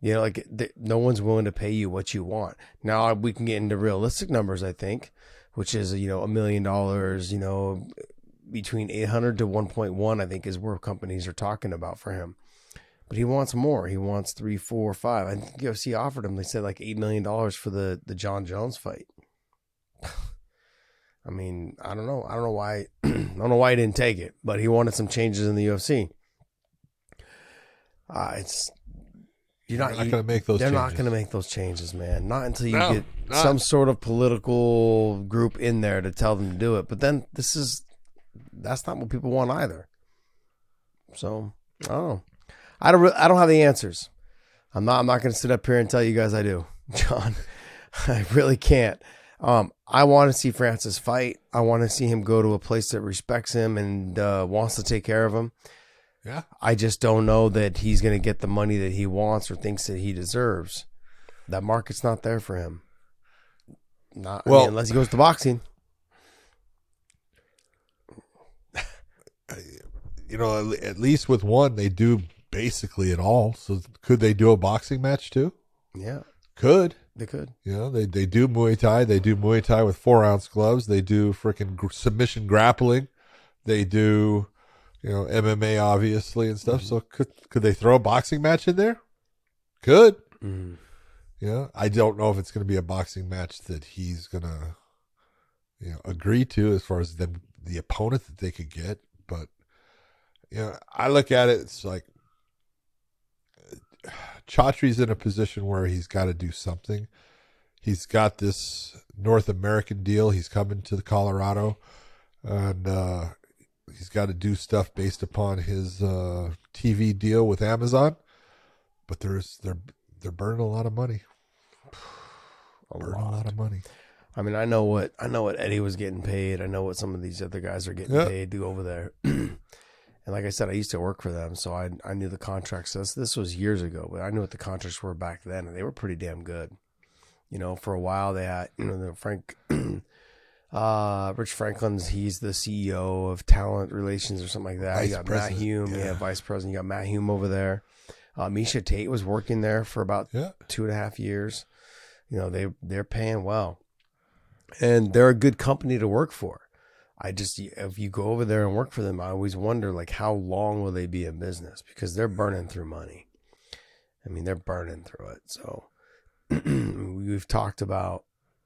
You know, like th- no one's willing to pay you what you want. Now we can get into realistic numbers, I think, which is you know a million dollars. You know, between 800 to 1.1, I think is where companies are talking about for him. But he wants more. He wants three, four, five. I think UFC offered him. They said like eight million dollars for the the Jon Jones fight. [sighs] I mean, I don't know. I don't know why. [clears throat] I don't know why he didn't take it, but he wanted some changes in the UFC. Uh, it's you're not, They're not you- going to make those. they're not changes. going to make those changes, man. Not until you No, get not. some sort of political group in there to tell them to do it. But then this is that's not what people want either. So I don't know. I don't. Re- I don't have the answers. I'm not. I'm not going to sit up here and tell you guys I do, [laughs] John. I really can't. Um, I want to see Francis fight. I want to see him go to a place that respects him and uh, wants to take care of him. Yeah. I just don't know that he's going to get the money that he wants or thinks that he deserves. That market's not there for him. Not I Well- mean, unless he goes to boxing. [laughs] you know, at least with one, they do basically at all. So could they do a boxing match too? Yeah, Could. they could. You know, they, they do Muay Thai. They do Muay Thai with four ounce gloves. They do freaking gr- submission grappling. They do, you know, MMA obviously and stuff. So could could they throw a boxing match in there? Could. Mm. You know, I don't know if it's going to be a boxing match that he's going to, you know, agree to as far as the the opponent that they could get. But you know, I look at it. It's like Chatri's in a position where he's got to do something. He's got this North American deal. He's coming to the Colorado, and uh, he's got to do stuff based upon his uh, TV deal with Amazon. But there's they're they're burning a lot of money. A Burning a lot. lot of money. I mean, I know what I know what Eddie was getting paid. I know what some of these other guys are getting Yeah. paid to go over there. [clears throat] and like I said, I used to work for them, so I I knew the contracts. This this was years ago, but I knew what the contracts were back then, and they were pretty damn good. You know, for a while they had you know the Frank. [clears throat] Uh, Rich Franklin's he's the CEO of talent relations or something like that. Vice you got president, Matt Hume, yeah. yeah. vice president. You got Matt Hume over there. Uh, Miesha Tate was working there for about Yeah. two and a half years. You know, they they're paying well. And they're a good company to work for. I just if you go over there and work for them, I always wonder like how long will they be in business because they're burning through money. I mean, they're burning through it. So [clears throat] we've talked about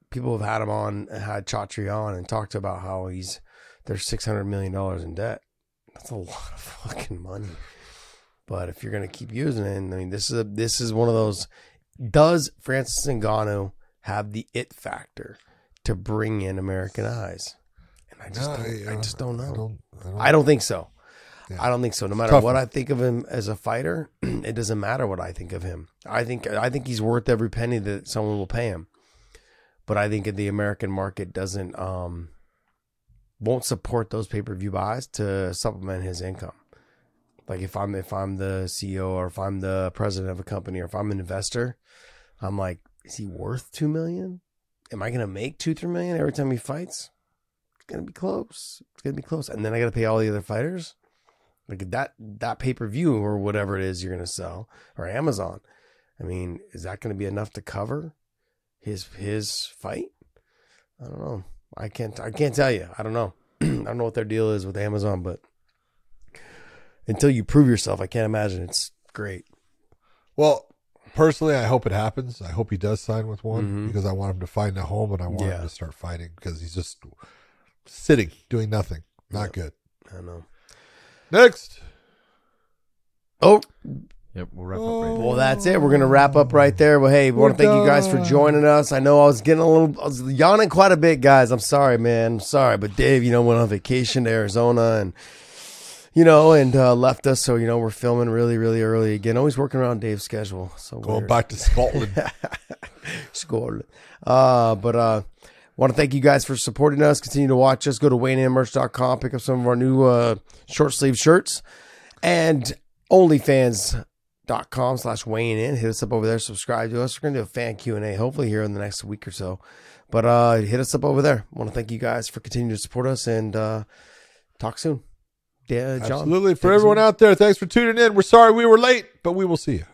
people have had him on, had Chatri on, and talked about how he's there's six hundred million dollars in debt. That's a [laughs] lot of fucking money. But if you're gonna keep using it, I mean, this is a this is one of those. Does Francis Ngannou have the it factor to bring in American eyes? I just No, don't, I uh, just don't know. I don't. I don't, I don't think so. Yeah. I don't think so. No matter tough what. I think of him as a fighter, [clears throat] it doesn't matter what I think of him. I think I think he's worth every penny that someone will pay him. But I think the American market doesn't um won't support those pay per view buys to supplement his income. Like if I'm if I'm the CEO or if I'm the president of a company or if I'm an investor, I'm like, is he worth two million? Am I gonna make two three million every time he fights? Gonna be close. It's gonna be close, and then I gotta pay all the other fighters. Like that that pay per view or whatever it is you're gonna sell or Amazon. I mean, is that gonna be enough to cover his his fight? I don't know. I can't I can't tell you. I don't know. [clears throat] I don't know what their deal is with Amazon, but until you prove yourself, I can't imagine it's great. Well, personally, I hope it happens. I hope he does sign with one Mhm. because I want him to find a home and I want Yeah. him to start fighting because he's just sitting, doing nothing. Not good. I know. Next. Oh, Yep, we'll wrap up Oh. right there. Well, that's it. We're gonna wrap up right there. Well, hey, we want to thank you guys for joining us. I know I was getting a little, I was yawning quite a bit, guys. I'm sorry, man. I'm sorry, but Dave, you know, went on vacation to Arizona and you know, and uh, left us. So you know, we're filming really, really early again. Always working around Dave's schedule. So Going we're- back to Scotland. [laughs] Skål. Uh, but uh, want to thank you guys for supporting us. Continue to watch us. Go to WeighingInMerch.com. Pick up some of our new uh, short sleeve shirts. And OnlyFans.com slash Weighing In. Hit us up over there. Subscribe to us. We're going to do a fan Q&A hopefully here in the next week or so. But uh, hit us up over there. want to thank you guys for continuing to support us and uh, talk soon. Yeah, John. Absolutely. For everyone home. out there, thanks for tuning in. We're sorry we were late, but we will see you.